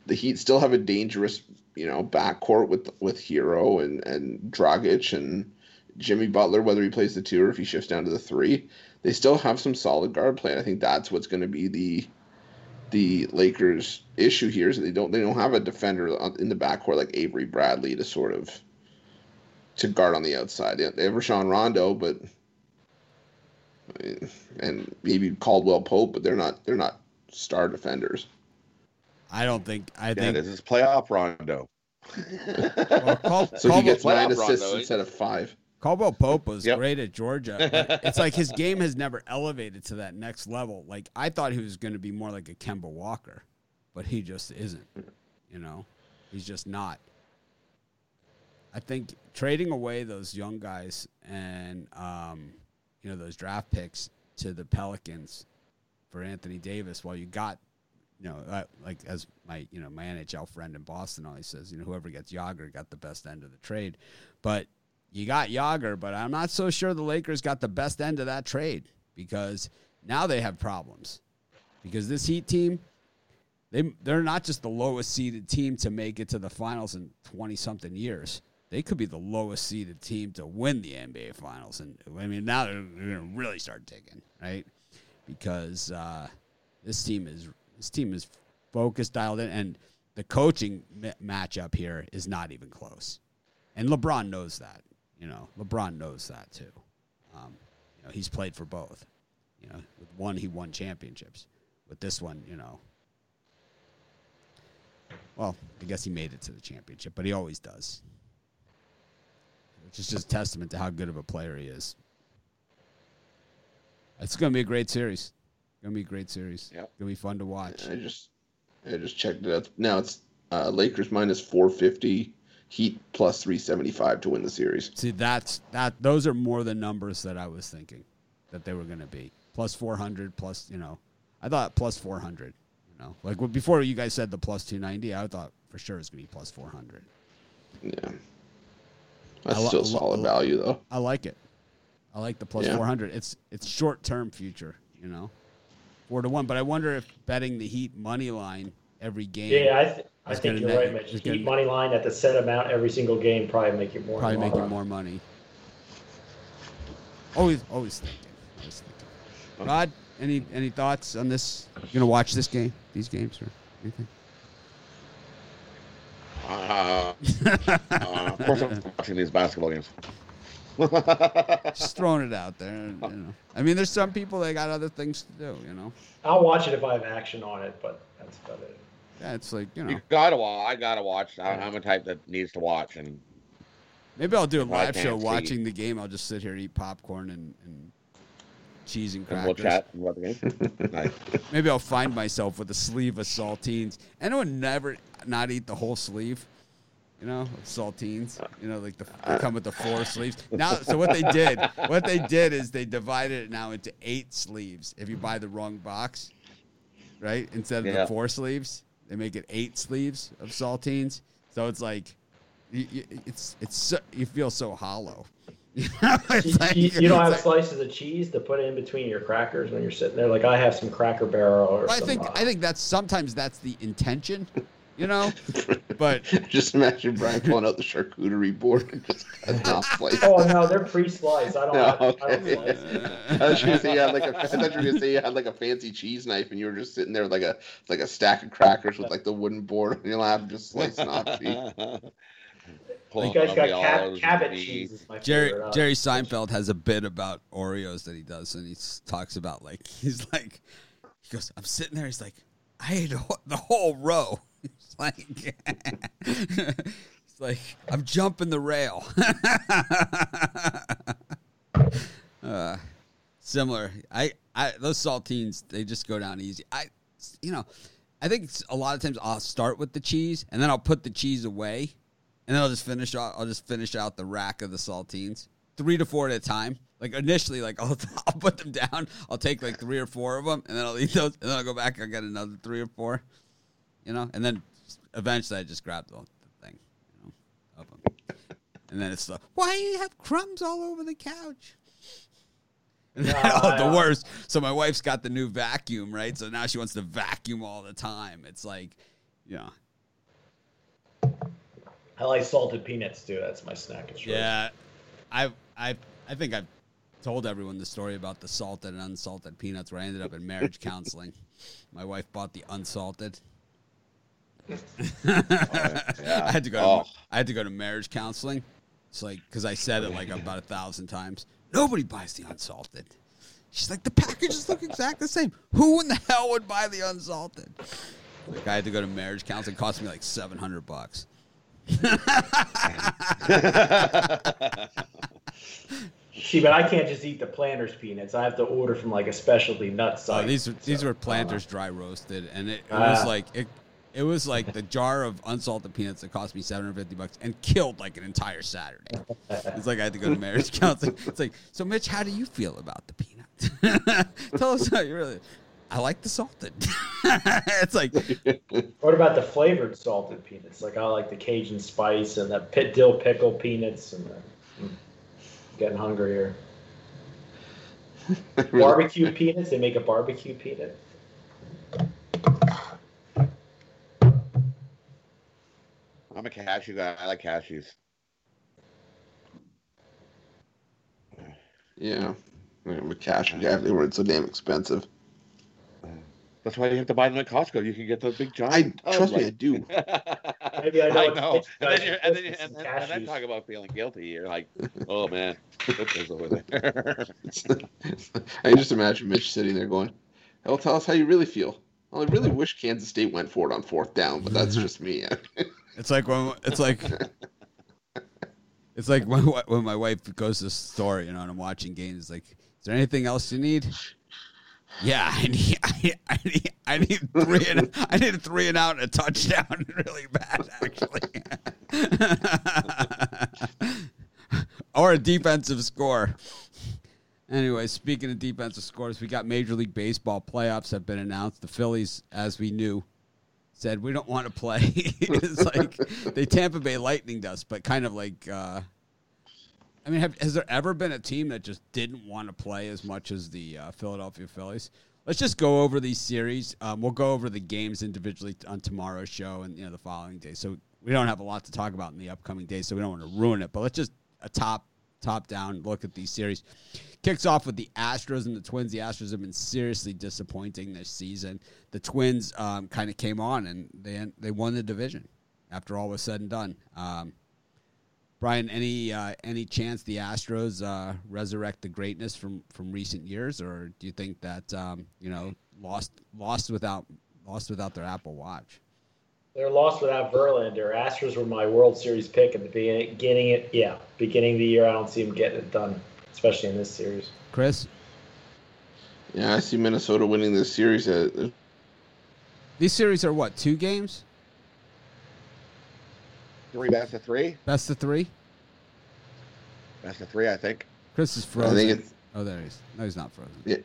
The Heat still have a dangerous, you know, backcourt with with Herro and and Dragic and Jimmy Butler, whether he plays the two or if he shifts down to the three. They still have some solid guard play. I think that's what's going to be the the Lakers' issue here is that they don't they don't have a defender in the backcourt like Avery Bradley to sort of to guard on the outside. They have Rajon Rondo, but and maybe Caldwell Pope, but they're not they're not star defenders. I don't think. I Yeah, think. this is playoff Rondo. well, Cal- So he gets nine assists Rondo, instead of five. Caldwell Pope was Yep. great at Georgia. it's like his game has never elevated to that next level. Like I thought he was going to be more like a Kemba Walker, but he just isn't. You know, he's just not. I think trading away those young guys and um, you know those draft picks to the Pelicans for Anthony Davis, while you got you know, uh, like as my you know my NHL friend in Boston always says, you know, whoever gets Jagr got the best end of the trade. But you got Jagr, but I'm not so sure the Lakers got the best end of that trade because now they have problems. Because this Heat team, they they're not just the lowest seeded team to make it to the finals in 20 something years. They could be the lowest seeded team to win the NBA finals, and I mean now they're, they're going to really start digging, right? Because uh, this team is this team is focused, dialed in, and the coaching ma- matchup here is not even close. And LeBron knows that. You know, LeBron knows that too. Um, you know, he's played for both. You know, with one he won championships. With this one, you know, well, I guess he made it to the championship, but he always does. Which is just a testament to how good of a player he is. It's going to be a great series. Going to be a great series. Yep. Going to be fun to watch. I just I just checked it out. Now it's uh, Lakers minus four fifty, Heat plus three seventy five to win the series. See, that's that. Those are more the numbers that I was thinking that they were going to be plus four hundred, plus you know, I thought plus four hundred. You know, like before you guys said the plus two ninety, I thought for sure it's going to be plus four hundred. Yeah, that's I lo- still lo- solid lo- value though. I like it. I like the plus Yeah. four hundred. It's it's short term future. You know, four to one. But I wonder if betting the Heat money line every game Yeah, I, th- I think you're right, Mitch. it's gonna- Heat money line at the set amount every single game probably make you more. probably make long you more money. Always, always thinking. Always thinking. Rod, any any thoughts on this? You gonna watch this game, these games, or anything? Uh, uh, of course, I'm watching these basketball games. Just throwing it out there. You know. I mean, there's some people that got other things to do. You know. I'll watch it if I have action on it, but that's about it. Yeah, it's like you know. You gotta watch. I gotta watch. I- I'm a type that needs to watch, and Maybe I'll do a live show see. watching the game. I'll just sit here, and eat popcorn and, and cheese and and crackers. we'll chat about the game. nice. Maybe I'll find myself with a sleeve of saltines. Anyone never not eat the whole sleeve? You know, saltines. You know, like the they come with the four sleeves. Now, so what they did, what they did is they divided it now into eight sleeves. If you buy the wrong box, right, instead of Yeah. the four sleeves, they make it eight sleeves of saltines. So it's like, it's it's so, you feel so hollow. You. It's You, like- you, you don't it's have like- slices of cheese to put in between your crackers when you're sitting there. Like I have some Cracker Barrel or Well, I think uh, I think that's sometimes that's the intention, you know. But Just imagine Brian pulling out the charcuterie board and just cutting off slices. Oh no, they're pre-sliced. I don't. No, have, I don't okay. slice. I thought you were gonna say you had like a, I thought you were gonna say you had like a fancy cheese knife and you were just sitting there with like a like a stack of crackers with like the wooden board on your lap, just slicing off cheese. You guys got cab- Cabot cheese. Is my Jerry favorite, uh, Jerry Seinfeld has a bit about Oreos that he does, and he talks about like he's like he goes, I'm sitting there, he's like, I ate a the whole row. He's like, it's like I'm jumping the rail. uh, similar. I, I those saltines they just go down easy. I, you know, I think it's, a lot of times I'll start with the cheese and then I'll put the cheese away, and then I'll just finish. Out, I'll just finish out the rack of the saltines, three to four at a time. Like initially, like I'll I'll put them down. I'll take like three or four of them, and then I'll eat those, and then I'll go back and get another three or four. You know, and then eventually I just grab the, the thing, you know, of 'em. And then it's the why you have crumbs all over the couch. Yeah, oh, the worst. So my wife's got the new vacuum, right? So now she wants to vacuum all the time. It's like, yeah, I like salted peanuts too. That's my snack. of choice. yeah. I I I think I've told everyone the story about the salted and unsalted peanuts, where I ended up in marriage counseling. My wife bought the unsalted. I had to go. Oh. To, I had to go to marriage counseling. It's like because I said it like about a thousand times. Nobody buys the unsalted. She's like, the packages look exact the same. Who in the hell would buy the unsalted? Like I had to go to marriage counseling. It cost me like seven hundred bucks. See, but I can't just eat the Planters peanuts. I have to order from like a specialty nut Oh, site. these were these So, were uh, planters dry roasted, and it, it was Ah. like it. It was like the jar of unsalted peanuts that cost me seven hundred fifty bucks and killed like an entire Saturday. It's like I had to go to marriage counseling. It's like, so Mitch, how do you feel about the peanut? Tell us how you really. I like the salted. it's like, What about the flavored salted peanuts? Like I like the Cajun spice and the pit dill pickle peanuts and the, mm, getting hungry here. Barbecue peanuts. They make a barbecue peanut. I'm a cashew guy. I like cashews. Yeah. I'm a cash guy. They weren't so damn expensive. That's why you have to buy them at Costco. You can get those big giant. I oh tubs, trust me, I do. Maybe I know. I know. And then, you're, and, then, biscuits and, and and, and then talk about feeling guilty. You're like, oh man, put those over there. I just imagine Mitch sitting there going, "Hell, tell us how you really feel." Well, I really wish Kansas State went for it on fourth down, but that's just me. it's like when it's like. It's like when, when my wife goes to the store, you know, and I'm watching games. It's like, is there anything else you need? Yeah, I need, I need, I need, three and I need a three and out and a touchdown, really bad, actually, or a defensive score. Anyway, speaking of defensive scores, we got Major League Baseball playoffs have been announced. The Phillies, as we knew, said we don't want to play. it's like they Tampa Bay Lightning us, but kind of like. Uh, I mean, have, has there ever been a team that just didn't want to play as much as the uh, Philadelphia Phillies? Let's just go over these series. Um, we'll go over the games individually on tomorrow's show and you know the following day. So we don't have a lot to talk about in the upcoming days, so we don't want to ruin it. But let's just a top top down look at these series. Kicks off with the Astros and the Twins. The Astros have been seriously disappointing this season. The Twins um, kind of came on and they they won the division after all was said and done. Um, Brian, any uh, any chance the Astros uh, resurrect the greatness from, from recent years, or do you think that um, you know lost lost without lost without their Apple Watch? They're lost without Verlander. Astros were my World Series pick at the beginning. It yeah, beginning of the year. I don't see them getting it done, especially in this series. Chris, Yeah, I see Minnesota winning this series. Uh, these series are what two games, Three best of three. best of three. Best of three, I think. Chris is frozen. I think it's oh, there he is. No, he's not frozen. yeah,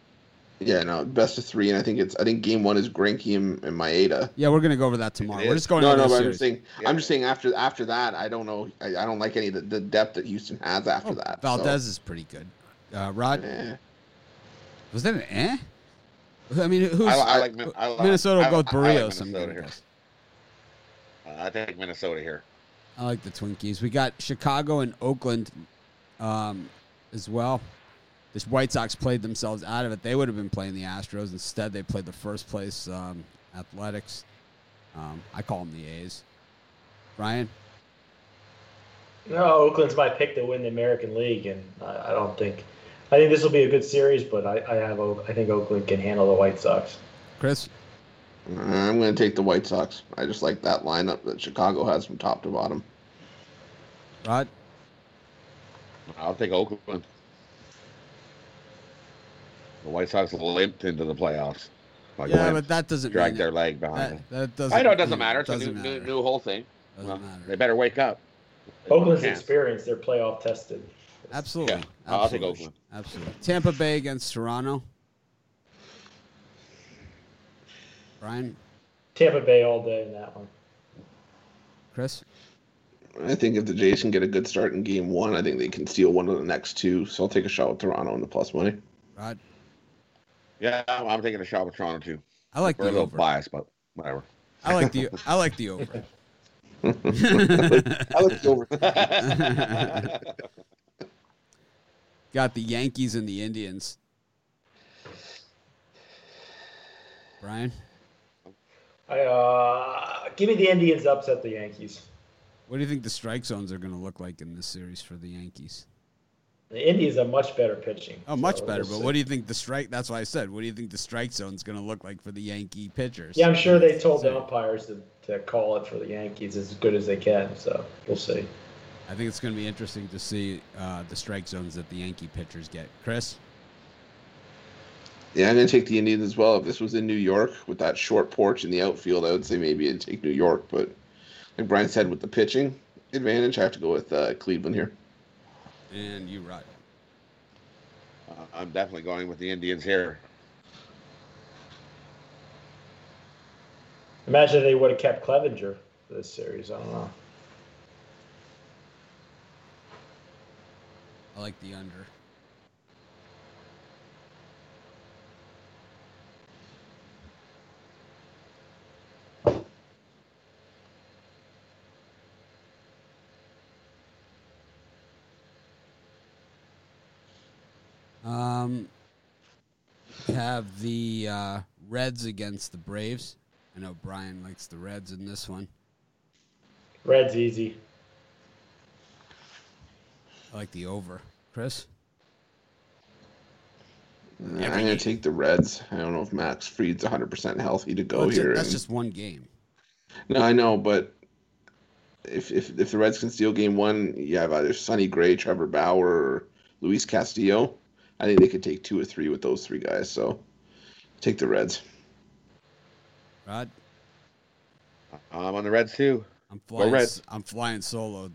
yeah, no, best of three, and I think it's I think game one is Greinke and, and Maeda. Yeah, we're gonna go over that tomorrow. We're just going No, over no, but I'm just saying. Yeah. I'm just saying after after that, I don't know. I, I don't like any of the, the depth that Houston has after Oh, that. Valdez is pretty good. Uh, Rod, eh. was that an eh? I mean, who's I, I like I like- Minnesota will go with I like Berrios. Minnesota here. Uh, I think Minnesota here. I like the Twinkies. We got Chicago and Oakland um, as well. This White Sox played themselves out of it. They would have been playing the Astros. Instead, they played the first place um, Athletics. Um, I call them the A's. Brian, No, Oakland's my pick to win the American League, and I, I don't think. I think this will be a good series, but I, I have I think Oakland can handle the White Sox. Chris, Uh, I'm going to take the White Sox. I just like that lineup that Chicago has from top to bottom. Rod, I'll take Oakland. The White Sox limped into the playoffs. Like yeah, but that doesn't dragged mean their leg behind that, that doesn't. I know it doesn't mean- matter. It's Doesn't a new, new, matter. new whole thing. Doesn't Well, matter. They better wake up. Oakland's Can't. experience, they're playoff tested. Absolutely. Yeah, I'll take Absolutely. Oakland. Absolutely. Tampa Bay against Toronto. Brian, Tampa Bay all day in that one. Chris, I think if the Jays can get a good start in game one, I think they can steal one of the next two. So I'll take a shot with Toronto in the plus money. Rod. Yeah, I'm I'm taking a shot with Toronto too. I like We're a the little over. biased, but whatever. I like the I like the over. I like the over. Got the Yankees and the Indians. Brian, I uh, give me the Indians upset the Yankees. what do you think the strike zones are going to look like in this series for the Yankees? The Indians are much better pitching. Oh, much so better. But what do you think the strike? That's why I said. What do you think the strike zone is going to look like for the Yankee pitchers? Yeah, I'm sure they told the umpires to, to call it for the Yankees as good as they can. So we'll see. I think it's going to be interesting to see uh, the strike zones that the Yankee pitchers get. Chris, Yeah, I'm going to take the Indians as well. If this was in New York with that short porch in the outfield, I would say maybe I'd take New York. But like Brian said, with the pitching advantage, I have to go with uh, Cleveland here. and you, Rod. Uh, I'm definitely going with the Indians here. Imagine if they would have kept Clevinger for this series. I don't know. I like the under. Um, have the uh, Reds against the Braves. I know Brian likes the Reds in this one. Red's easy. I like the over. Chris? I'm going to take the Reds. I don't know if Max Fried's 100% healthy to go Well, it's- here. that's and- just one game. No, I know, but if, if if the Reds can steal game one, you have either Sonny Gray, Trevor Bauer, or Luis Castillo. I think they could take two or three with those three guys. So take the Reds. Rod? I'm on the Reds too. I'm Go flying. Reds. I'm flying solo,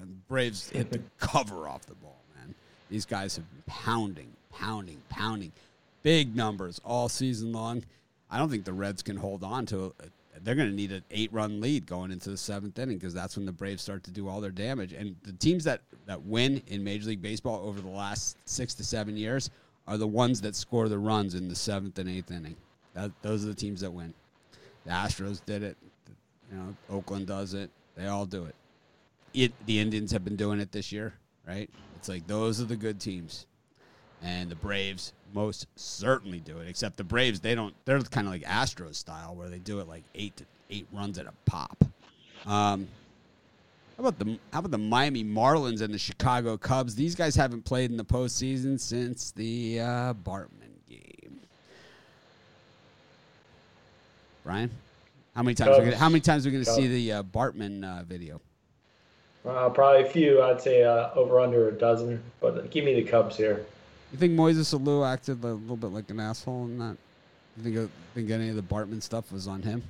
and Braves hit the cover off the ball. Man, these guys have been pounding, pounding, pounding, big numbers all season long. I don't think the Reds can hold on to. They're going to need an eight-run lead going into the seventh inning because that's when the Braves start to do all their damage. And the teams that that win in Major League Baseball over the last six to seven years are the ones that score the runs in the seventh and eighth inning. That, those are the teams that win. The Astros did it. You know, Oakland does it. They all do it. It the Indians have been doing it this year, right? It's like those are the good teams. And the Braves most certainly do it. Except the Braves, they don't they're kind of like Astros style where they do it like eight to eight runs at a pop. Um How about the How about the Miami Marlins and the Chicago Cubs? These guys haven't played in the postseason since the uh, Bartman game. Brian, how many times? Are we gonna, how many times are we going to see the uh, Bartman uh, video? Uh, probably a few. I'd say uh, over under a dozen. But give me the Cubs here. You think Moises Alou acted a little bit like an asshole in that? You think uh, think any of the Bartman stuff was on him?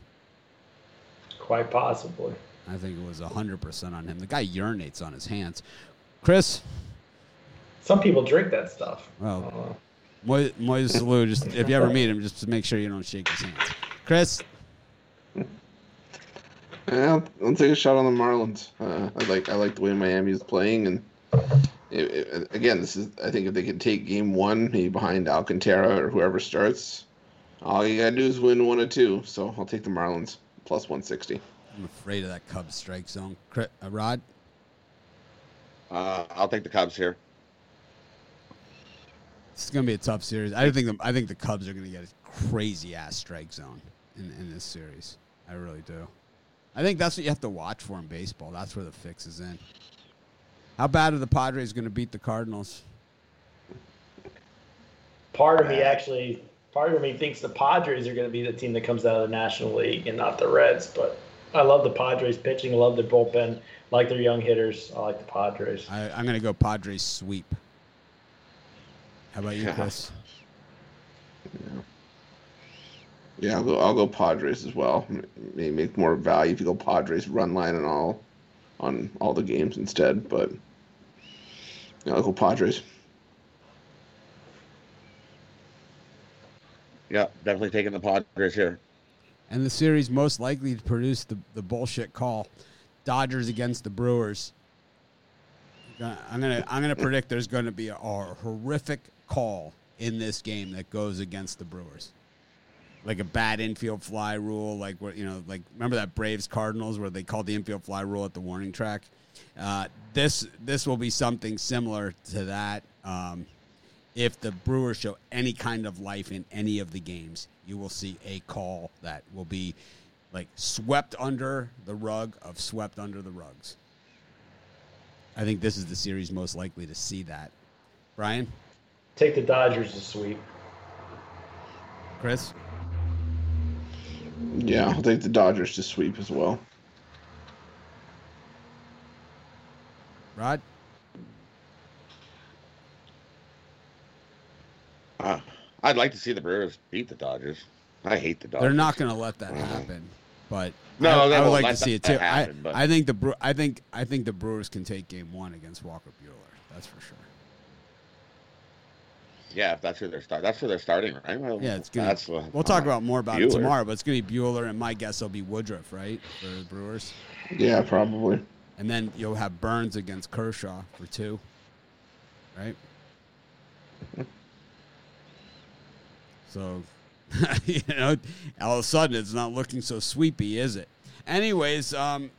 Quite possibly. I think it was hundred percent on him. The guy urinates on his hands. Chris, Some people drink that stuff. Well, I don't know. Moy- Moises Alou, just if you ever meet him, just make sure you don't shake his hands. Chris, Yeah, I'll, I'll take a shot on the Marlins. Uh, I like I like the way Miami is playing, and it, it, again, this is I think if they can take Game One, maybe behind Alcantara or whoever starts, all you gotta do is win one or two. So I'll take the Marlins plus one sixty. I'm afraid of that Cubs strike zone. Uh, Rod, Uh, I'll take the Cubs here. it's gonna be a tough series. I think the I think the Cubs are gonna get a crazy ass strike zone in, in this series. I really do. I think that's what you have to watch for in baseball. That's where the fix is in. How bad are the Padres going to beat the Cardinals? Part of me actually, part of me thinks the Padres are going to be the team that comes out of the National League and not the Reds. But I love the Padres pitching. I love their bullpen. I like their young hitters. I like the Padres. I, I'm going to go Padres sweep. How about you, Chris? Yeah, I'll go. I'll go Padres as well. M- Maybe make more value if you go Padres run line and all on all the games instead. But yeah, I'll Padres. Yeah, definitely taking the Padres here. And the series most likely to produce the, the bullshit call, Dodgers against the Brewers. Uh, I'm gonna I'm gonna predict there's going to be a, a horrific call in this game that goes against the Brewers, like a bad infield fly rule, like what you know, like remember that Braves Cardinals where they called the infield fly rule at the warning track. Uh, this this will be something similar to that. Um, if the Brewers show any kind of life in any of the games, you will see a call that will be like swept under the rug of swept under the rugs. I think this is the series most likely to see that. Brian, Take the Dodgers to sweep. Chris, Yeah, I'll take the Dodgers to sweep as well. Rod, Uh, I'd like to see the Brewers beat the Dodgers. I hate the Dodgers. they're not going to let that happen, but No, I, I would like to see it too. happen, I, I think the I think I think the Brewers can take Game One against Walker Buehler. That's for sure. Yeah, if that's who they're start. That's who they're starting, right? Well, Yeah, it's gonna. That's we'll talk about more about it tomorrow, but it's gonna be Buehler, and my guess will be Woodruff, right, for the Brewers, Yeah, probably. and then you'll have Burnes against Kershaw for two, right? So, you know, all of a sudden it's not looking so sweepy, is it? Anyways, um,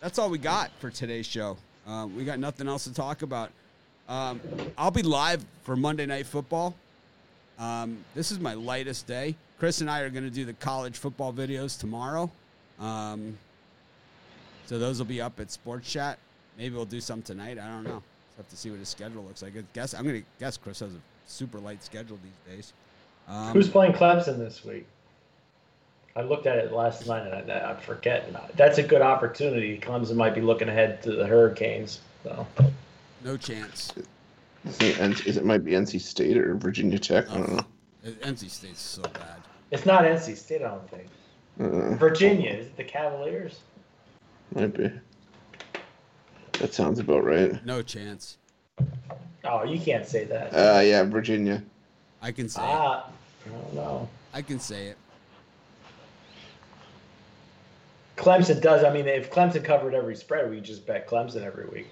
that's all we got for today's show. Uh, we got nothing else to talk about. Um, I'll be live for Monday Night Football. Um, this is my lightest day. Chris and I are going to do the college football videos tomorrow. Um, so those will be up at Sports Chat. Maybe we'll do some tonight. I don't know. We'll have to see what his schedule looks like. I guess I'm going to guess Chris has a super light schedule these days. Um, Who's playing Clemson this week? I looked at it last night and I, I forget. That's a good opportunity. Clemson might be looking ahead to the Hurricanes. So no chance. I think N- is it might be NC State or Virginia Tech. I don't know. Uh, NC State's so bad. it's not NC State, I don't think. Uh, Virginia is it the Cavaliers? might be. That sounds about right. No chance. Oh, you can't say that. Uh, yeah, Virginia. I can say it. ah, I don't know. I can say it. Clemson does. I mean, if Clemson covered every spread, we just bet Clemson every week.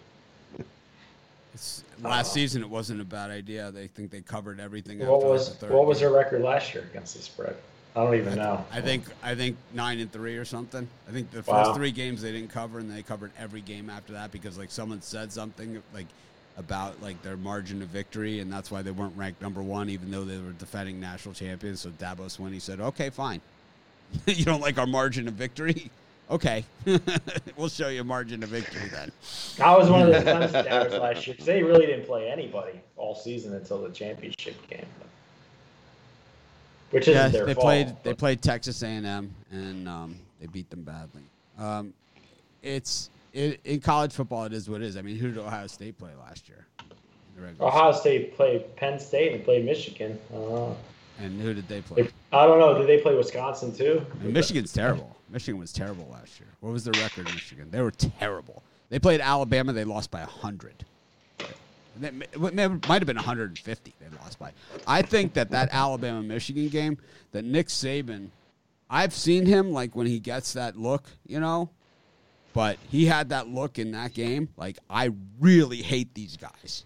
Last Oh. season, it wasn't a bad idea. They think they covered everything. What was what was their record last year against the spread? I don't even know. I think I think nine and three or something. I think the first Wow. three games they didn't cover, and they covered every game after that because like someone said something like about like their margin of victory, and that's why they weren't ranked number one, even though they were defending national champions. So Dabo Swinney said, "Okay, fine. you don't like our margin of victory." Okay, we'll show you a margin of victory then. I was one of those Clemson doubters last year because they really didn't play anybody all season until the championship game, which isn't their they fault. played. They played Texas A&M, and um, they beat them badly. Um, it's it, in college football. It is what it is. I mean, who did Ohio State play last year? the Ohio State played Penn State and played Michigan. Uh, And who did they play? I don't know. Did they play Wisconsin too? Michigan's terrible. Michigan was terrible last year. What was their record Michigan? They were terrible. They played Alabama. They lost by 100. It might have been 150 they lost by. I think that that Alabama Michigan game, that Nick Saban, I've seen him like when he gets that look, you know, but he had that look in that game. Like, I really hate these guys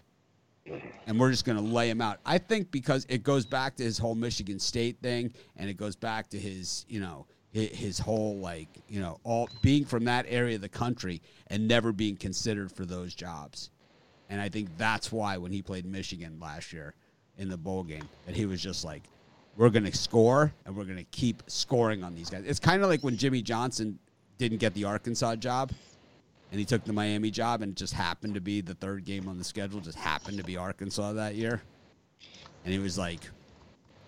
and we're just going to lay him out. I think because it goes back to his whole Michigan State thing, and it goes back to his, you know, his, whole like, you know, all being from that area of the country and never being considered for those jobs. And I think that's why when he played Michigan last year in the bowl game, that he was just like, we're going to score and we're going to keep scoring on these guys. It's kind of like when Jimmy Johnson didn't get the Arkansas job and he took the Miami job, and it just happened to be the third game on the schedule, just happened to be Arkansas that year. And he was like,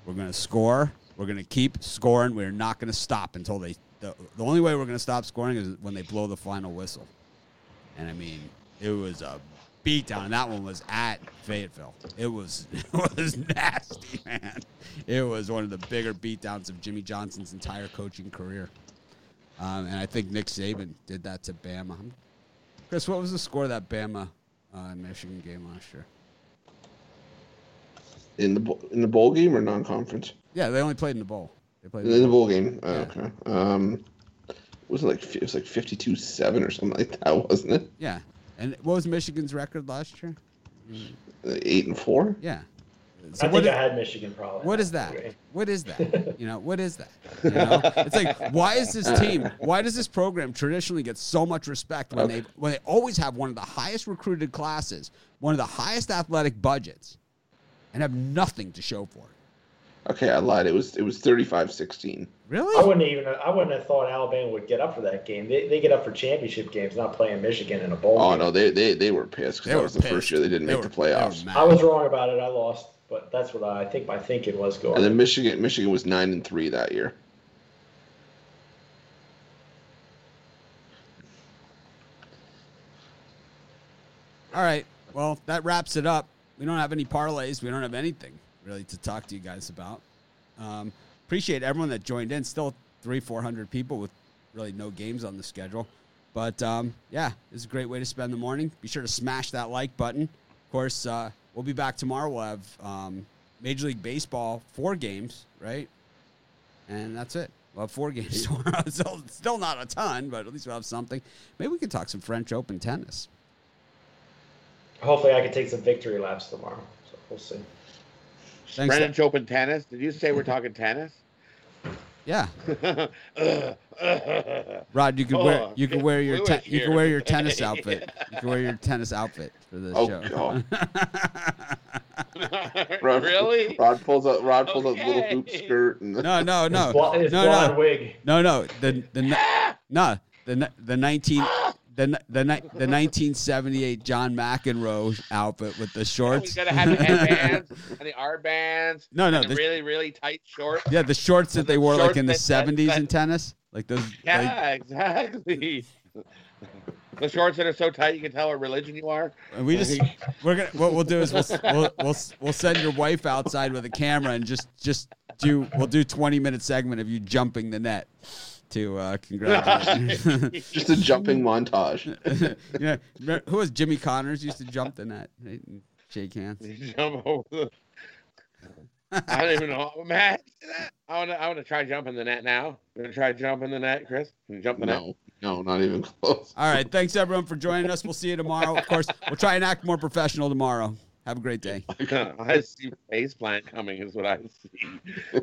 "We're going to score. We're going to keep scoring. We're not going to stop until they. The, the only way we're going to stop scoring is when they blow the final whistle." And I mean, it was a beatdown, and that one was at Fayetteville. It was it was nasty, man. It was one of the bigger beatdowns of Jimmy Johnson's entire coaching career. Um, and I think Nick Saban did that to Bama. Chris, what was the score of that Bama uh, Michigan game last year? in the in the bowl game or non-conference? Yeah, they only played in the bowl. They played In the bowl game. Oh, Yeah. Okay. Um, was it like it was like fifty-two seven or something like that, wasn't it? Yeah. And what was Michigan's record last year? Eight and four. Yeah. I what think is, I had Michigan probably. what is that? What is that? You know, what is that? You know? It's like why is this team, why does this program traditionally get so much respect when they when they always have one of the highest recruited classes, one of the highest athletic budgets, and have nothing to show for it? Okay, I lied. It was it was 35-16. Really? I wouldn't even. I wouldn't have thought Alabama would get up for that game. They, they get up for championship games, not playing Michigan in a bowl. Oh game. no, they they they were pissed because that was the pissed. first year they didn't They make were- the they were playoffs. I was wrong about it. I lost, but that's what I think my thinking was going. And then Michigan Michigan was nine and three that year. All right. Well, that wraps it up. We don't have any parlays. We don't have anything really to talk to you guys about. Um, appreciate everyone that joined in. Still three, four hundred people with really no games on the schedule. But um, yeah, it's a great way to spend the morning. Be sure to smash that like button. Of course, uh, we'll be back tomorrow. We'll have um, Major League Baseball four games, right? And that's it. We'll have four games tomorrow. still, still not a ton, but at least we'll have something. Maybe we can talk some French Open tennis. Hopefully, I can take some victory laps tomorrow. So we'll see. Thanks. French Open tennis. Did you say we're talking tennis? Yeah, Ugh. Rod, you could Oh, wear you could wear your te- you here. could wear your tennis outfit. You can wear your tennis outfit for this Oh, show. Rod, really? Rod pulls out Rod pulls out little hoop skirt and no, no, no, His, blo- his no, no, wig. no, no. The the no the ni- the nineteen. Ah! The, the, the 1978 John McEnroe outfit with the shorts. gotta have the headbands and the armbands. No, no, the really, really tight shorts. yeah, the shorts that they the wore like in the that- that- 70s that- in tennis, like those. like- Yeah, exactly. the shorts that are so tight you can tell what religion you are. And we just we're gonna what we'll do is we'll we'll we'll, we'll send your wife outside with a camera and just just do we'll do 20 minute segment of you jumping the net to uh congratulate just a jumping montage. yeah who was Jimmy Connors used to jump the net right, and shake hands jump over the. I don't even know. Man, I want to. I want to try jumping the net now. You want to try jumping the net, Chris? Can you jump the net? No, no, not even close. all right thanks everyone for joining us we'll see you tomorrow of course we'll try and act more professional tomorrow have a great day I see face plant coming. Is what I see.